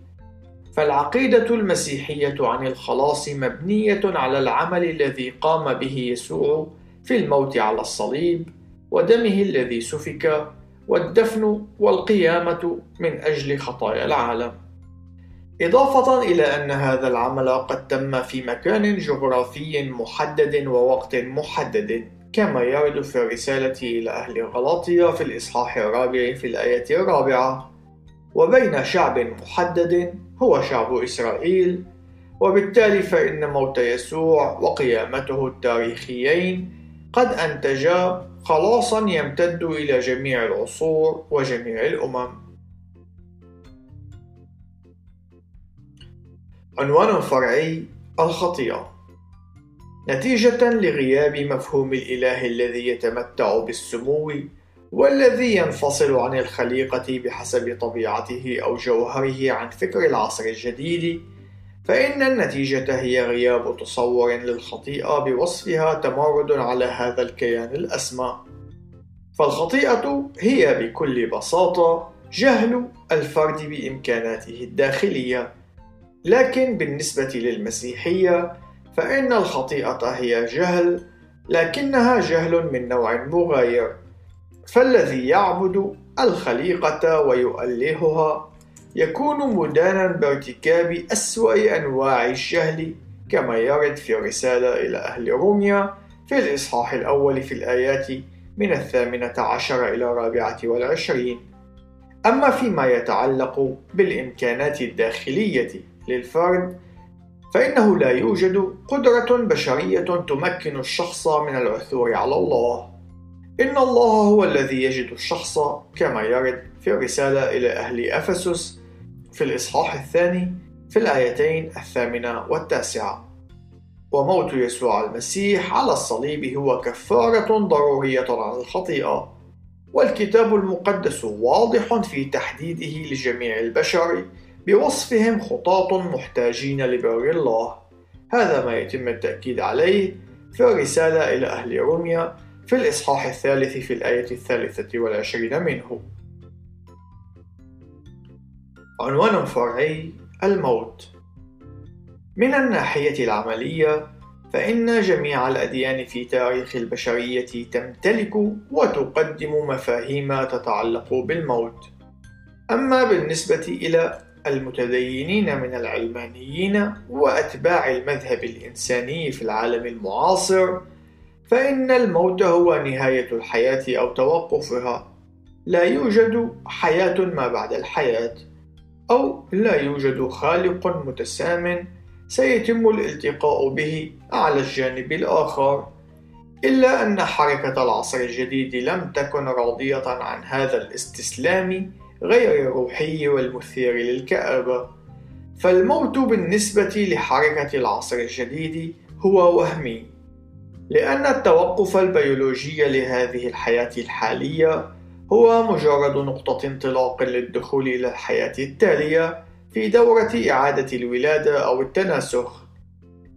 S1: فالعقيدة المسيحية عن الخلاص مبنية على العمل الذي قام به يسوع في الموت على الصليب ودمه الذي سفك والدفن والقيامة من أجل خطايا العالم. إضافة إلى أن هذا العمل قد تم في مكان جغرافي محدد ووقت محدد كما يرد في الرسالة إلى أهل غلاطيا في الإصحاح الرابع في الآية الرابعة. وبين شعب محدد هو شعب إسرائيل وبالتالي فإن موت يسوع وقيامته التاريخيين قد أنتجا خلاصا يمتد إلى جميع العصور وجميع الأمم. عنوان فرعي الخطيئة. نتيجة لغياب مفهوم الإله الذي يتمتع بالسمو والذي ينفصل عن الخليقة بحسب طبيعته أو جوهره عن فكر العصر الجديد فإن النتيجة هي غياب تصور للخطيئة بوصفها تمرد على هذا الكيان الأسمى. فالخطيئة هي بكل بساطة جهل الفرد بإمكاناته الداخلية. لكن بالنسبة للمسيحية فإن الخطيئة هي جهل لكنها جهل من نوع مغاير. فالذي يعبد الخليقة ويؤلهها يكون مدانا بارتكاب أسوأ أنواع الجهل كما يرد في الرسالة إلى أهل روميا في الإصحاح الأول في الآيات من الثامنة عشر إلى الرابعة والعشرين. أما فيما يتعلق بالإمكانات الداخلية للفرد فإنه لا يوجد قدرة بشرية تمكن الشخص من العثور على الله. إن الله هو الذي يجد الشخص كما يرد في الرسالة إلى أهل أفسس في الإصحاح الثاني في الآيتين الثامنة والتاسعة. وموت يسوع المسيح على الصليب هو كفارة ضرورية عن الخطيئة. والكتاب المقدس واضح في تحديده لجميع البشر بوصفهم خطاة محتاجين لبر الله. هذا ما يتم التأكيد عليه في الرسالة إلى أهل روميا في الإصحاح الثالث في الآية الثالثة والعشرين منه. عنوان فرعي الموت. من الناحية العملية فإن جميع الأديان في تاريخ البشرية تمتلك وتقدم مفاهيم تتعلق بالموت. أما بالنسبة إلى المتدينين من العلمانيين وأتباع المذهب الإنساني في العالم المعاصر فإن الموت هو نهاية الحياة أو توقفها. لا يوجد حياة ما بعد الحياة. أو لا يوجد خالق متسام سيتم الالتقاء به على الجانب الآخر إلا أن حركة العصر الجديد لم تكن راضية عن هذا الاستسلام غير الروحي والمثير للكآبة. فالموت بالنسبة لحركة العصر الجديد هو وهمي لأن التوقف البيولوجي لهذه الحياة الحالية هو مجرد نقطة انطلاق للدخول إلى الحياة التالية في دورة إعادة الولادة أو التناسخ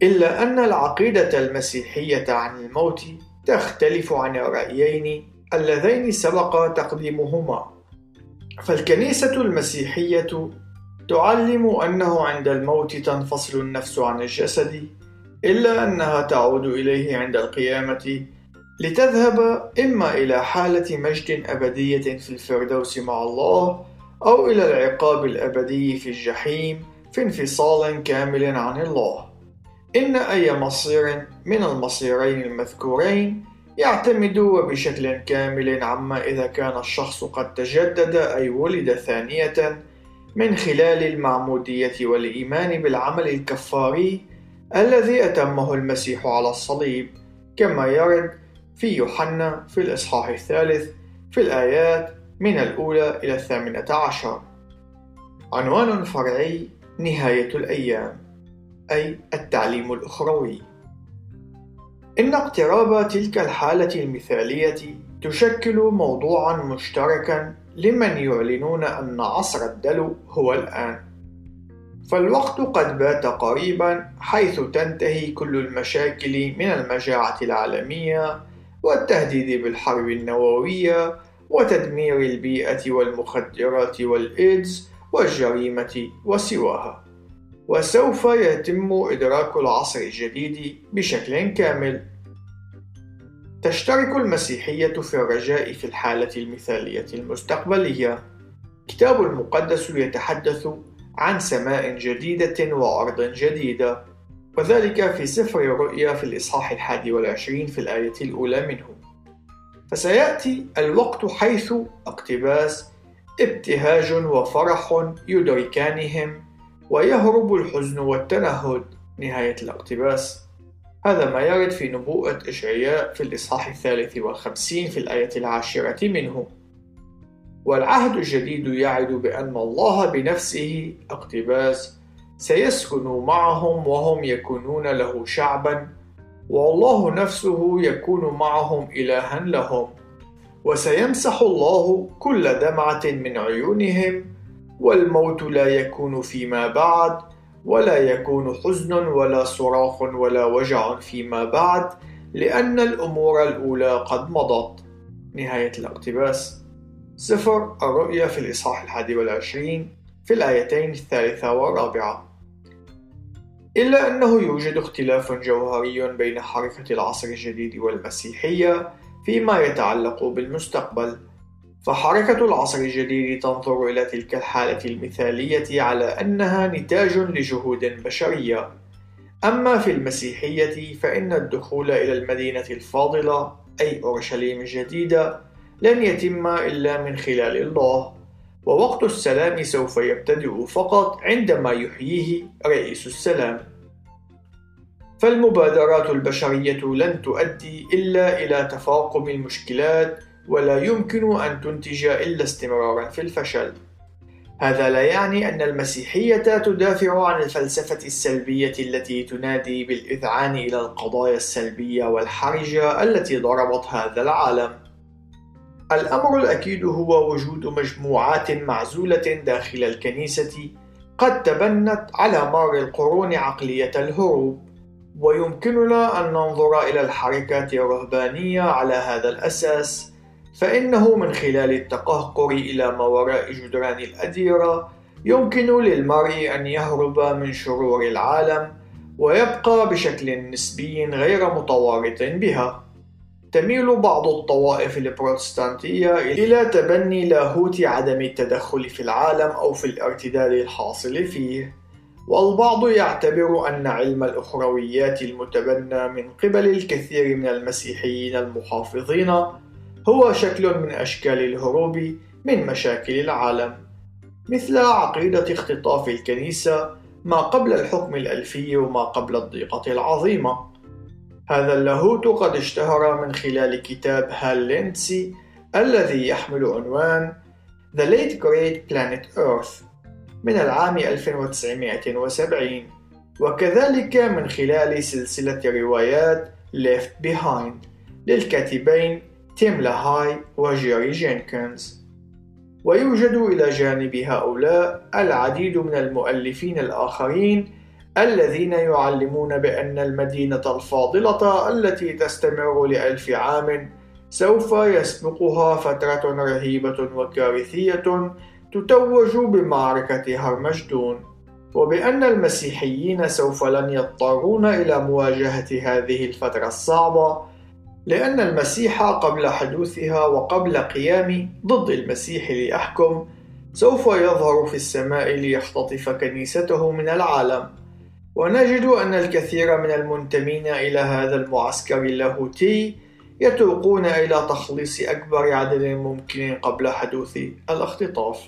S1: إلا أن العقيدة المسيحية عن الموت تختلف عن الرأيين اللذين سبق تقديمهما. فالكنيسة المسيحية تعلم أنه عند الموت تنفصل النفس عن الجسد إلا أنها تعود إليه عند القيامة لتذهب إما إلى حالة مجد أبدية في الفردوس مع الله أو إلى العقاب الأبدي في الجحيم في انفصال كامل عن الله. إن أي مصير من المصيرين المذكورين يعتمد بشكل كامل عما إذا كان الشخص قد تجدد أي ولد ثانية من خلال المعمودية والإيمان بالعمل الكفاري الذي أتمه المسيح على الصليب كما يرد في يوحنا في الإصحاح الثالث في الآيات من الأولى إلى الثامنة عشر. عنوان فرعي نهاية الأيام أي التعليم الأخروي. إن اقتراب تلك الحالة المثالية تشكل موضوعا مشتركا لمن يعلنون أن عصر الدلو هو الآن. فالوقت قد بات قريبا حيث تنتهي كل المشاكل من المجاعة العالمية والتهديد بالحرب النووية وتدمير البيئة والمخدرات والإيدز والجريمة وسواها. وسوف يتم إدراك العصر الجديد بشكل كامل. تشترك المسيحية في الرجاء في الحالة المثالية المستقبلية. كتاب المقدس يتحدث عن سماء جديدة وأرض جديدة. وذلك في سفر الرؤيا في الإصحاح الحادي والعشرين في الآية الأولى منه. فسيأتي الوقت حيث اقتباس ابتهاج وفرح يدركانهم ويهرب الحزن والتنهد. نهاية الاقتباس. هذا ما يرد في نبوءة إشعياء في الإصحاح الثالث والخمسين في الآية العاشرة منه. والعهد الجديد يعد بأن الله بنفسه اقتباس سيسكن معهم وهم يكونون له شعبا والله نفسه يكون معهم إلها لهم. وسيمسح الله كل دمعة من عيونهم والموت لا يكون فيما بعد ولا يكون حزن ولا صراخ ولا وجع فيما بعد لأن الأمور الأولى قد مضت. نهاية الاقتباس. سفر الرؤيا في الإصحاح الحادي والعشرين في الآيتين الثالثة والرابعة. إلا أنه يوجد اختلاف جوهري بين حركة العصر الجديد والمسيحية فيما يتعلق بالمستقبل. فحركة العصر الجديد تنظر إلى تلك الحالة المثالية على أنها نتاج لجهود بشرية. أما في المسيحية فإن الدخول إلى المدينة الفاضلة أي أورشليم الجديدة لن يتم إلا من خلال الله. ووقت السلام سوف يبتدئ فقط عندما يحييه رئيس السلام فالمبادرات البشرية لن تؤدي إلا إلى تفاقم المشكلات ولا يمكن أن تنتج إلا استمرارا في الفشل هذا لا يعني أن المسيحية تدافع عن الفلسفة السلبية التي تنادي بالإذعان إلى القضايا السلبية والحرجة التي ضربت هذا العالم. الأمر الأكيد هو وجود مجموعات معزولة داخل الكنيسة قد تبنت على مر القرون عقلية الهروب، ويمكننا أن ننظر إلى الحركات الرهبانية على هذا الأساس. فإنه من خلال التقهقر إلى ما وراء جدران الأديرة يمكن للمرء أن يهرب من شرور العالم ويبقى بشكل نسبي غير متوارط بها. تميل بعض الطوائف البروتستانتية إلى تبني لاهوت عدم التدخل في العالم أو في الارتداد الحاصل فيه، والبعض يعتبر أن علم الأخرويات المتبنى من قبل الكثير من المسيحيين المحافظين هو شكل من أشكال الهروب من مشاكل العالم. مثل عقيدة اختطاف الكنيسة ما قبل الحكم الألفي وما قبل الضيقة العظيمة. هذا اللاهوت قد اشتهر من خلال كتاب هال ليندسي الذي يحمل عنوان The Late Great Planet Earth من العام 1970 وكذلك من خلال سلسلة روايات Left Behind للكاتبين تيم لاهاي وجيري جينكنز. ويوجد إلى جانب هؤلاء العديد من المؤلفين الآخرين الذين يعلمون بأن المدينة الفاضلة التي تستمر لألف عام سوف يسبقها فترة رهيبة وكارثية تتوج بمعركة هرمجدون وبأن المسيحيين سوف لن يضطرون إلى مواجهة هذه الفترة الصعبة لأن المسيح قبل حدوثها وقبل قيام ضد المسيح ليحكم سوف يظهر في السماء ليختطف كنيسته من العالم. ونجد أن الكثير من المنتمين إلى هذا المعسكر اللاهوتي يتوقون إلى تخليص أكبر عدد ممكن قبل حدوث الاختطاف.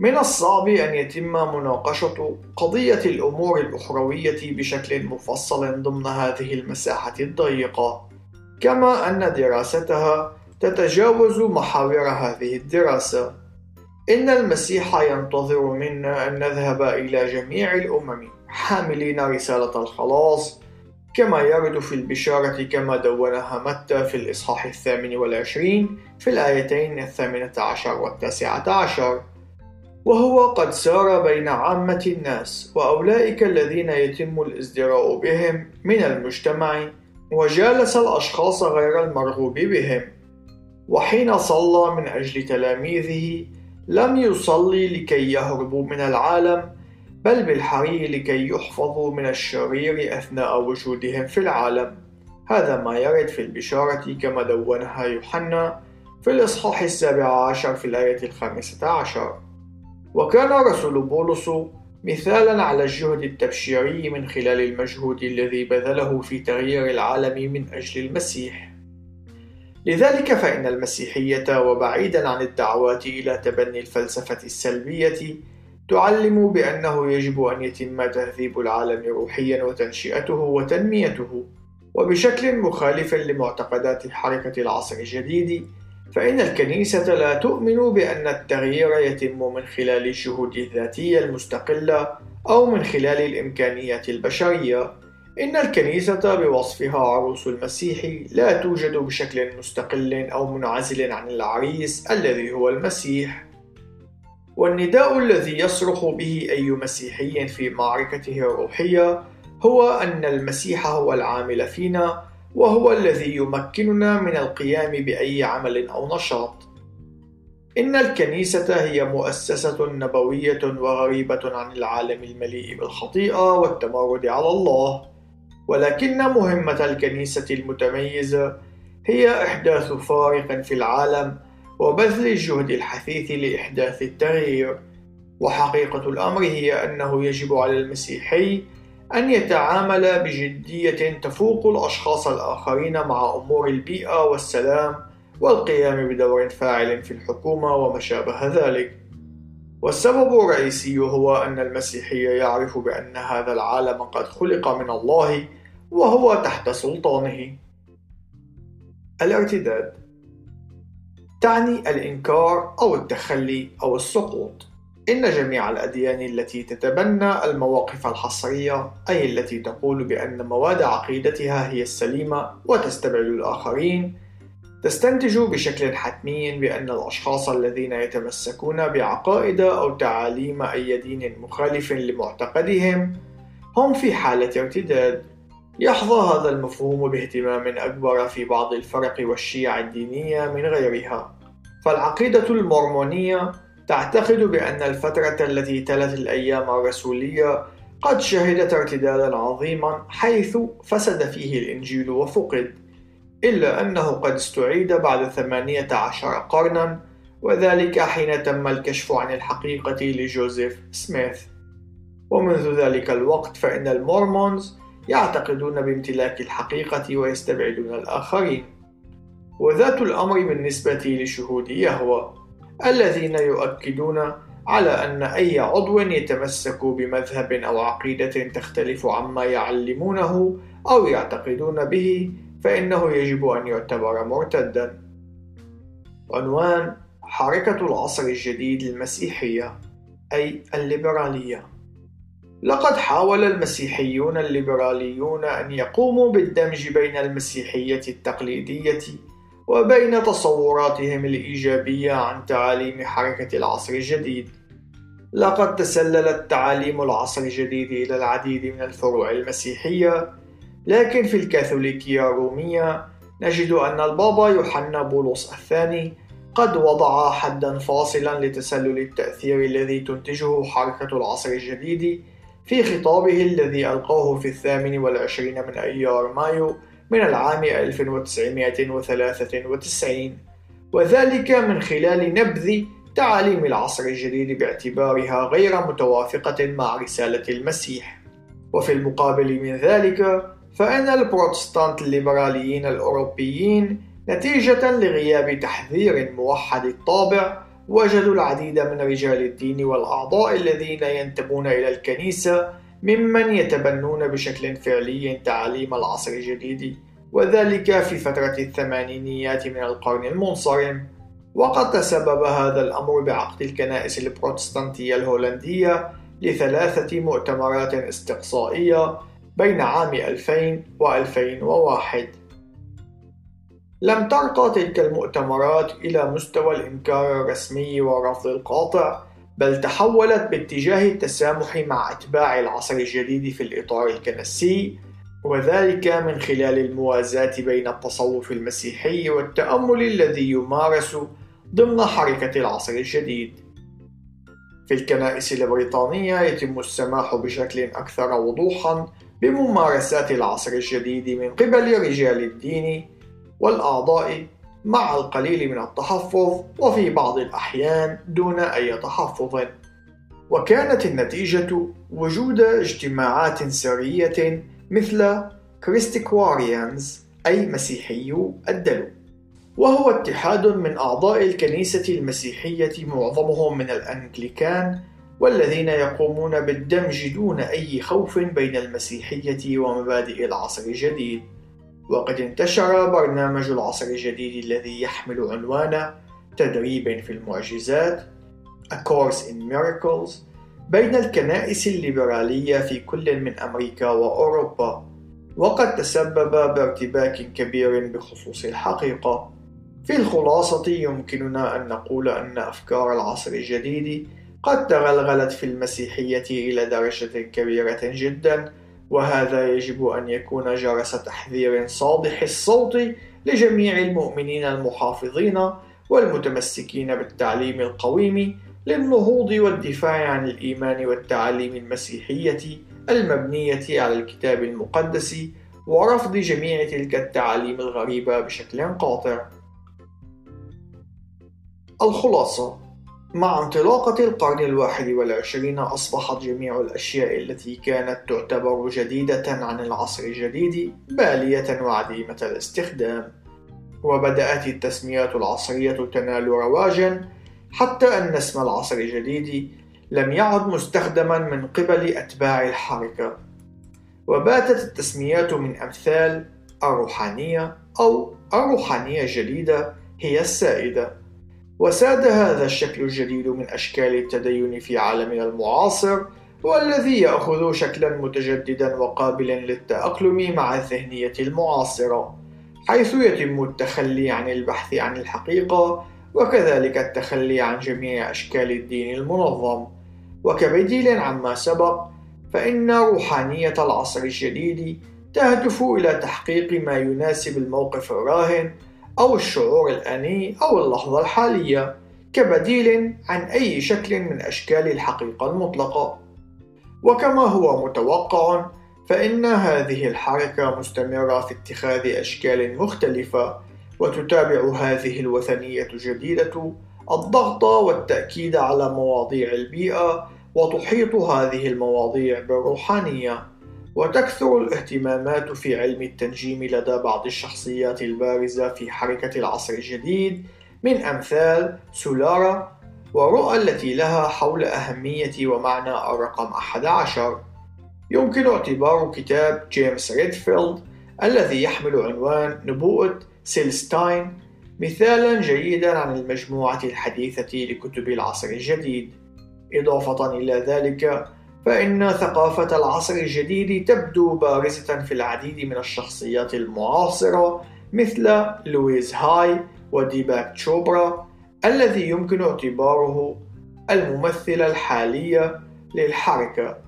S1: من الصعب أن يتم مناقشة قضية الأمور الأخروية بشكل مفصل ضمن هذه المساحة الضيقة كما أن دراستها تتجاوز محاور هذه الدراسة. إن المسيح ينتظر منا أن نذهب إلى جميع الأمم. حاملين رسالة الخلاص كما يرد في البشارة كما دونها متى في الإصحاح الثامن والعشرين في الآيتين الثامنة عشر والتاسعة عشر. وهو قد سار بين عامة الناس وأولئك الذين يتم الازدراء بهم من المجتمع وجالس الأشخاص غير المرغوب بهم. وحين صلى من أجل تلاميذه لم يصلي لكي يهربوا من العالم بل بالحري لكي يحفظوا من الشرير أثناء وجودهم في العالم هذا ما يرد في البشارة كما دونها يوحنا في الإصحاح السابع عشر في الآية الخامسة عشر وكان رسول بولس مثالا على الجهد التبشيري من خلال المجهود الذي بذله في تغيير العالم من أجل المسيح. لذلك فإن المسيحية وبعيدا عن الدعوات إلى تبني الفلسفة السلبية تعلم بأنه يجب أن يتم تهذيب العالم روحيا وتنشئته وتنميته وبشكل مخالف لمعتقدات حركة العصر الجديد فإن الكنيسة لا تؤمن بأن التغيير يتم من خلال الجهود الذاتية المستقلة أو من خلال الإمكانيات البشرية. إن الكنيسة بوصفها عروس المسيح لا توجد بشكل مستقل أو منعزل عن العريس الذي هو المسيح. والنداء الذي يصرخ به أي مسيحي في معركته الروحية هو أن المسيح هو العامل فينا وهو الذي يمكننا من القيام بأي عمل أو نشاط. إن الكنيسة هي مؤسسة نبوية وغريبة عن العالم المليء بالخطيئة والتمرد على الله، ولكن مهمة الكنيسة المتميزة هي إحداث فارق في العالم وبذل الجهد الحثيث لإحداث التغيير. وحقيقة الأمر هي أنه يجب على المسيحي أن يتعامل بجدية تفوق الأشخاص الآخرين مع أمور البيئة والسلام والقيام بدور فاعل في الحكومة وما شابه ذلك. والسبب الرئيسي هو أن المسيحي يعرف بأن هذا العالم قد خلق من الله وهو تحت سلطانه. الارتداد تعني الإنكار أو التخلي أو السقوط. إن جميع الأديان التي تتبنى المواقف الحصرية أي التي تقول بأن مواد عقيدتها هي السليمة وتستبعد الآخرين تستنتج بشكل حتمي بأن الأشخاص الذين يتمسكون بعقائد أو تعاليم أي دين مخالف لمعتقدهم هم في حالة ارتداد يحظى هذا المفهوم باهتمام أكبر في بعض الفرق والشيع الدينية من غيرها. فالعقيدة المورمونية تعتقد بأن الفترة التي تلت الأيام الرسولية قد شهدت ارتدادا عظيما حيث فسد فيه الإنجيل وفقد إلا أنه قد استعيد بعد ثمانية عشر قرنا وذلك حين تم الكشف عن الحقيقة لجوزيف سميث. ومنذ ذلك الوقت فإن المورمونز يعتقدون بامتلاك الحقيقة ويستبعدون الآخرين وذات الأمر بالنسبة لشهود يهوه الذين يؤكدون على أن أي عضو يتمسك بمذهب أو عقيدة تختلف عما يعلمونه أو يعتقدون به فإنه يجب أن يعتبر مرتدا. عنوان حركة العصر الجديد المسيحية أي الليبرالية. لقد حاول المسيحيون الليبراليون أن يقوموا بالدمج بين المسيحية التقليدية وبين تصوراتهم الإيجابية عن تعاليم حركة العصر الجديد. لقد تسللت تعاليم العصر الجديد إلى العديد من الفروع المسيحية، لكن في الكاثوليكية الرومية نجد أن البابا يوحنا بولس الثاني قد وضع حدا فاصلا لتسلل التأثير الذي تنتجه حركة العصر الجديد في خطابه الذي ألقاه في الثامن والعشرين من أيار مايو من العام 1993 وذلك من خلال نبذ تعاليم العصر الجديد باعتبارها غير متوافقة مع رسالة المسيح. وفي المقابل من ذلك فإن البروتستانت الليبراليين الأوروبيين نتيجة لغياب تحذير موحد الطابع وجدوا العديد من رجال الدين والأعضاء الذين ينتمون إلى الكنيسة ممن يتبنون بشكل فعلي تعاليم العصر الجديد وذلك في فترة الثمانينيات من القرن المنصرم. وقد تسبب هذا الأمر بعقد الكنائس البروتستانتية الهولندية لثلاثة مؤتمرات استقصائية بين عام 2000 و 2001 لم ترقى تلك المؤتمرات إلى مستوى الإنكار الرسمي والرفض القاطع بل تحولت باتجاه التسامح مع أتباع العصر الجديد في الإطار الكنسي وذلك من خلال الموازاة بين التصوف المسيحي والتأمل الذي يمارس ضمن حركة العصر الجديد. في الكنائس البريطانية يتم السماح بشكل أكثر وضوحًا بممارسات العصر الجديد من قبل رجال الدين والأعضاء مع القليل من التحفظ وفي بعض الأحيان دون أي تحفظ. وكانت النتيجة وجود اجتماعات سرية مثل كريستيكواريانز أي مسيحيو الدلو وهو اتحاد من أعضاء الكنيسة المسيحية معظمهم من الأنكليكان والذين يقومون بالدمج دون أي خوف بين المسيحية ومبادئ العصر الجديد وقد انتشر برنامج العصر الجديد الذي يحمل عنوان تدريب في المعجزات A Course in Miracles بين الكنائس الليبرالية في كل من أمريكا وأوروبا وقد تسبب بارتباك كبير بخصوص الحقيقة. في الخلاصة يمكننا أن نقول أن أفكار العصر الجديد قد تغلغلت في المسيحية إلى درجة كبيرة جدا. وهذا يجب أن يكون جرس تحذير صادح الصوت لجميع المؤمنين المحافظين والمتمسكين بالتعليم القويم للنهوض والدفاع عن الإيمان والتعاليم المسيحية المبنية على الكتاب المقدس ورفض جميع تلك التعاليم الغريبة بشكل قاطع. الخلاصة مع انطلاقة القرن الواحد والعشرين أصبحت جميع الأشياء التي كانت تعتبر جديدة عن العصر الجديد بالية وعديمة الاستخدام. وبدأت التسميات العصرية تنال رواجا حتى أن اسم العصر الجديد لم يعد مستخدما من قبل أتباع الحركة. وباتت التسميات من أمثال الروحانية أو الروحانية الجديدة هي السائدة. وساد هذا الشكل الجديد من أشكال التدين في عالمنا المعاصر والذي يأخذ شكلا متجددا وقابلا للتأقلم مع الذهنية المعاصرة حيث يتم التخلي عن البحث عن الحقيقة وكذلك التخلي عن جميع أشكال الدين المنظم. وكبديل عما سبق فإن روحانية العصر الجديد تهدف إلى تحقيق ما يناسب الموقف الراهن أو الشعور الآني أو اللحظة الحالية كبديل عن أي شكل من أشكال الحقيقة المطلقة. وكما هو متوقع فإن هذه الحركة مستمرة في اتخاذ أشكال مختلفة وتتابع هذه الوثنية الجديدة الضغط والتأكيد على مواضيع البيئة وتحيط هذه المواضيع بالروحانية وتكثر الاهتمامات في علم التنجيم لدى بعض الشخصيات البارزة في حركة العصر الجديد من أمثال سولارا والرؤى التي لها حول أهمية ومعنى الرقم 11 يمكن اعتبار كتاب جيمس ريدفيلد الذي يحمل عنوان نبوءة سيلستاين مثالا جيدا عن المجموعة الحديثة لكتب العصر الجديد. إضافة إلى ذلك فإن ثقافة العصر الجديد تبدو بارزة في العديد من الشخصيات المعاصرة مثل لويز هاي وديباك تشوبرا الذي يمكن اعتباره الممثلة الحالية للحركة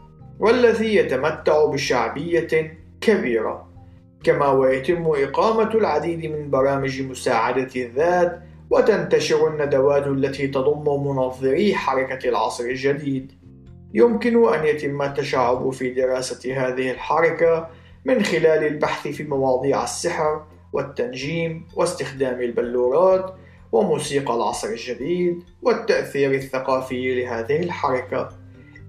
S1: والذي يتمتع بشعبية كبيرة كما ويتم إقامة العديد من برامج مساعدة الذات وتنتشر الندوات التي تضم منظري حركة العصر الجديد. يمكن أن يتم التشعب في دراسة هذه الحركة من خلال البحث في مواضيع السحر والتنجيم واستخدام البلورات وموسيقى العصر الجديد والتأثير الثقافي لهذه الحركة.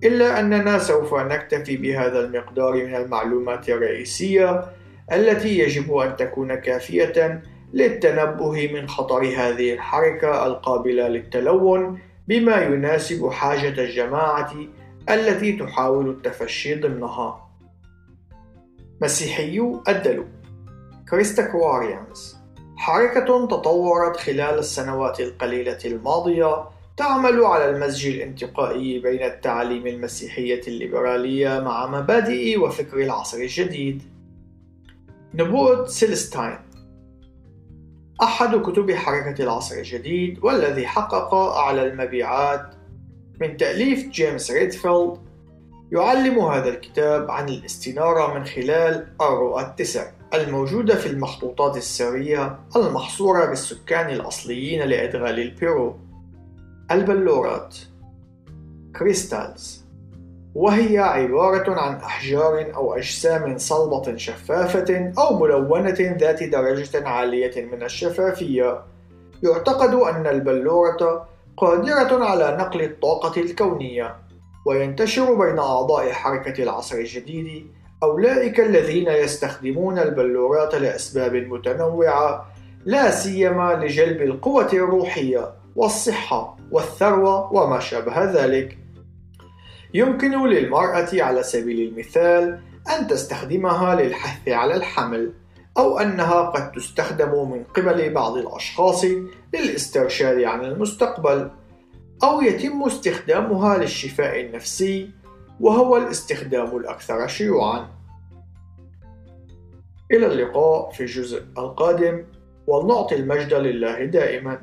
S1: إلا أننا سوف نكتفي بهذا المقدار من المعلومات الرئيسية التي يجب أن تكون كافية للتنبه من خطر هذه الحركة القابلة للتلون بما يناسب حاجة الجماعة التي تحاول التفشي ضمنها. مسيحيو الدلو كريستاكواريانز حركة تطورت خلال السنوات القليلة الماضية تعمل على المزج الانتقائي بين التعاليم المسيحية الليبرالية مع مبادئ وفكر العصر الجديد. نبوءة سيلستاين أحد كتب حركة العصر الجديد والذي حقق أعلى المبيعات من تأليف جيمس ريدفيلد يعلم هذا الكتاب عن الاستنارة من خلال الرؤى التسع الموجودة في المخطوطات السرية المحصورة بالسكان الأصليين لأدغال البيرو. البلورات. Crystals. وهي عبارة عن أحجار أو أجسام صلبة شفافة أو ملونة ذات درجة عالية من الشفافية. يعتقد أن البلورة قادرة على نقل الطاقة الكونية وينتشر بين أعضاء حركة العصر الجديد أولئك الذين يستخدمون البلورات لأسباب متنوعة لا سيما لجلب القوة الروحية والصحة والثروة وما شابه ذلك. يمكن للمرأة على سبيل المثال أن تستخدمها للحث على الحمل، أو أنها قد تستخدم من قبل بعض الأشخاص للاسترشاد عن المستقبل، أو يتم استخدامها للشفاء النفسي، وهو الاستخدام الأكثر شيوعًا. إلى اللقاء في الجزء القادم ولنعطي المجد لله دائما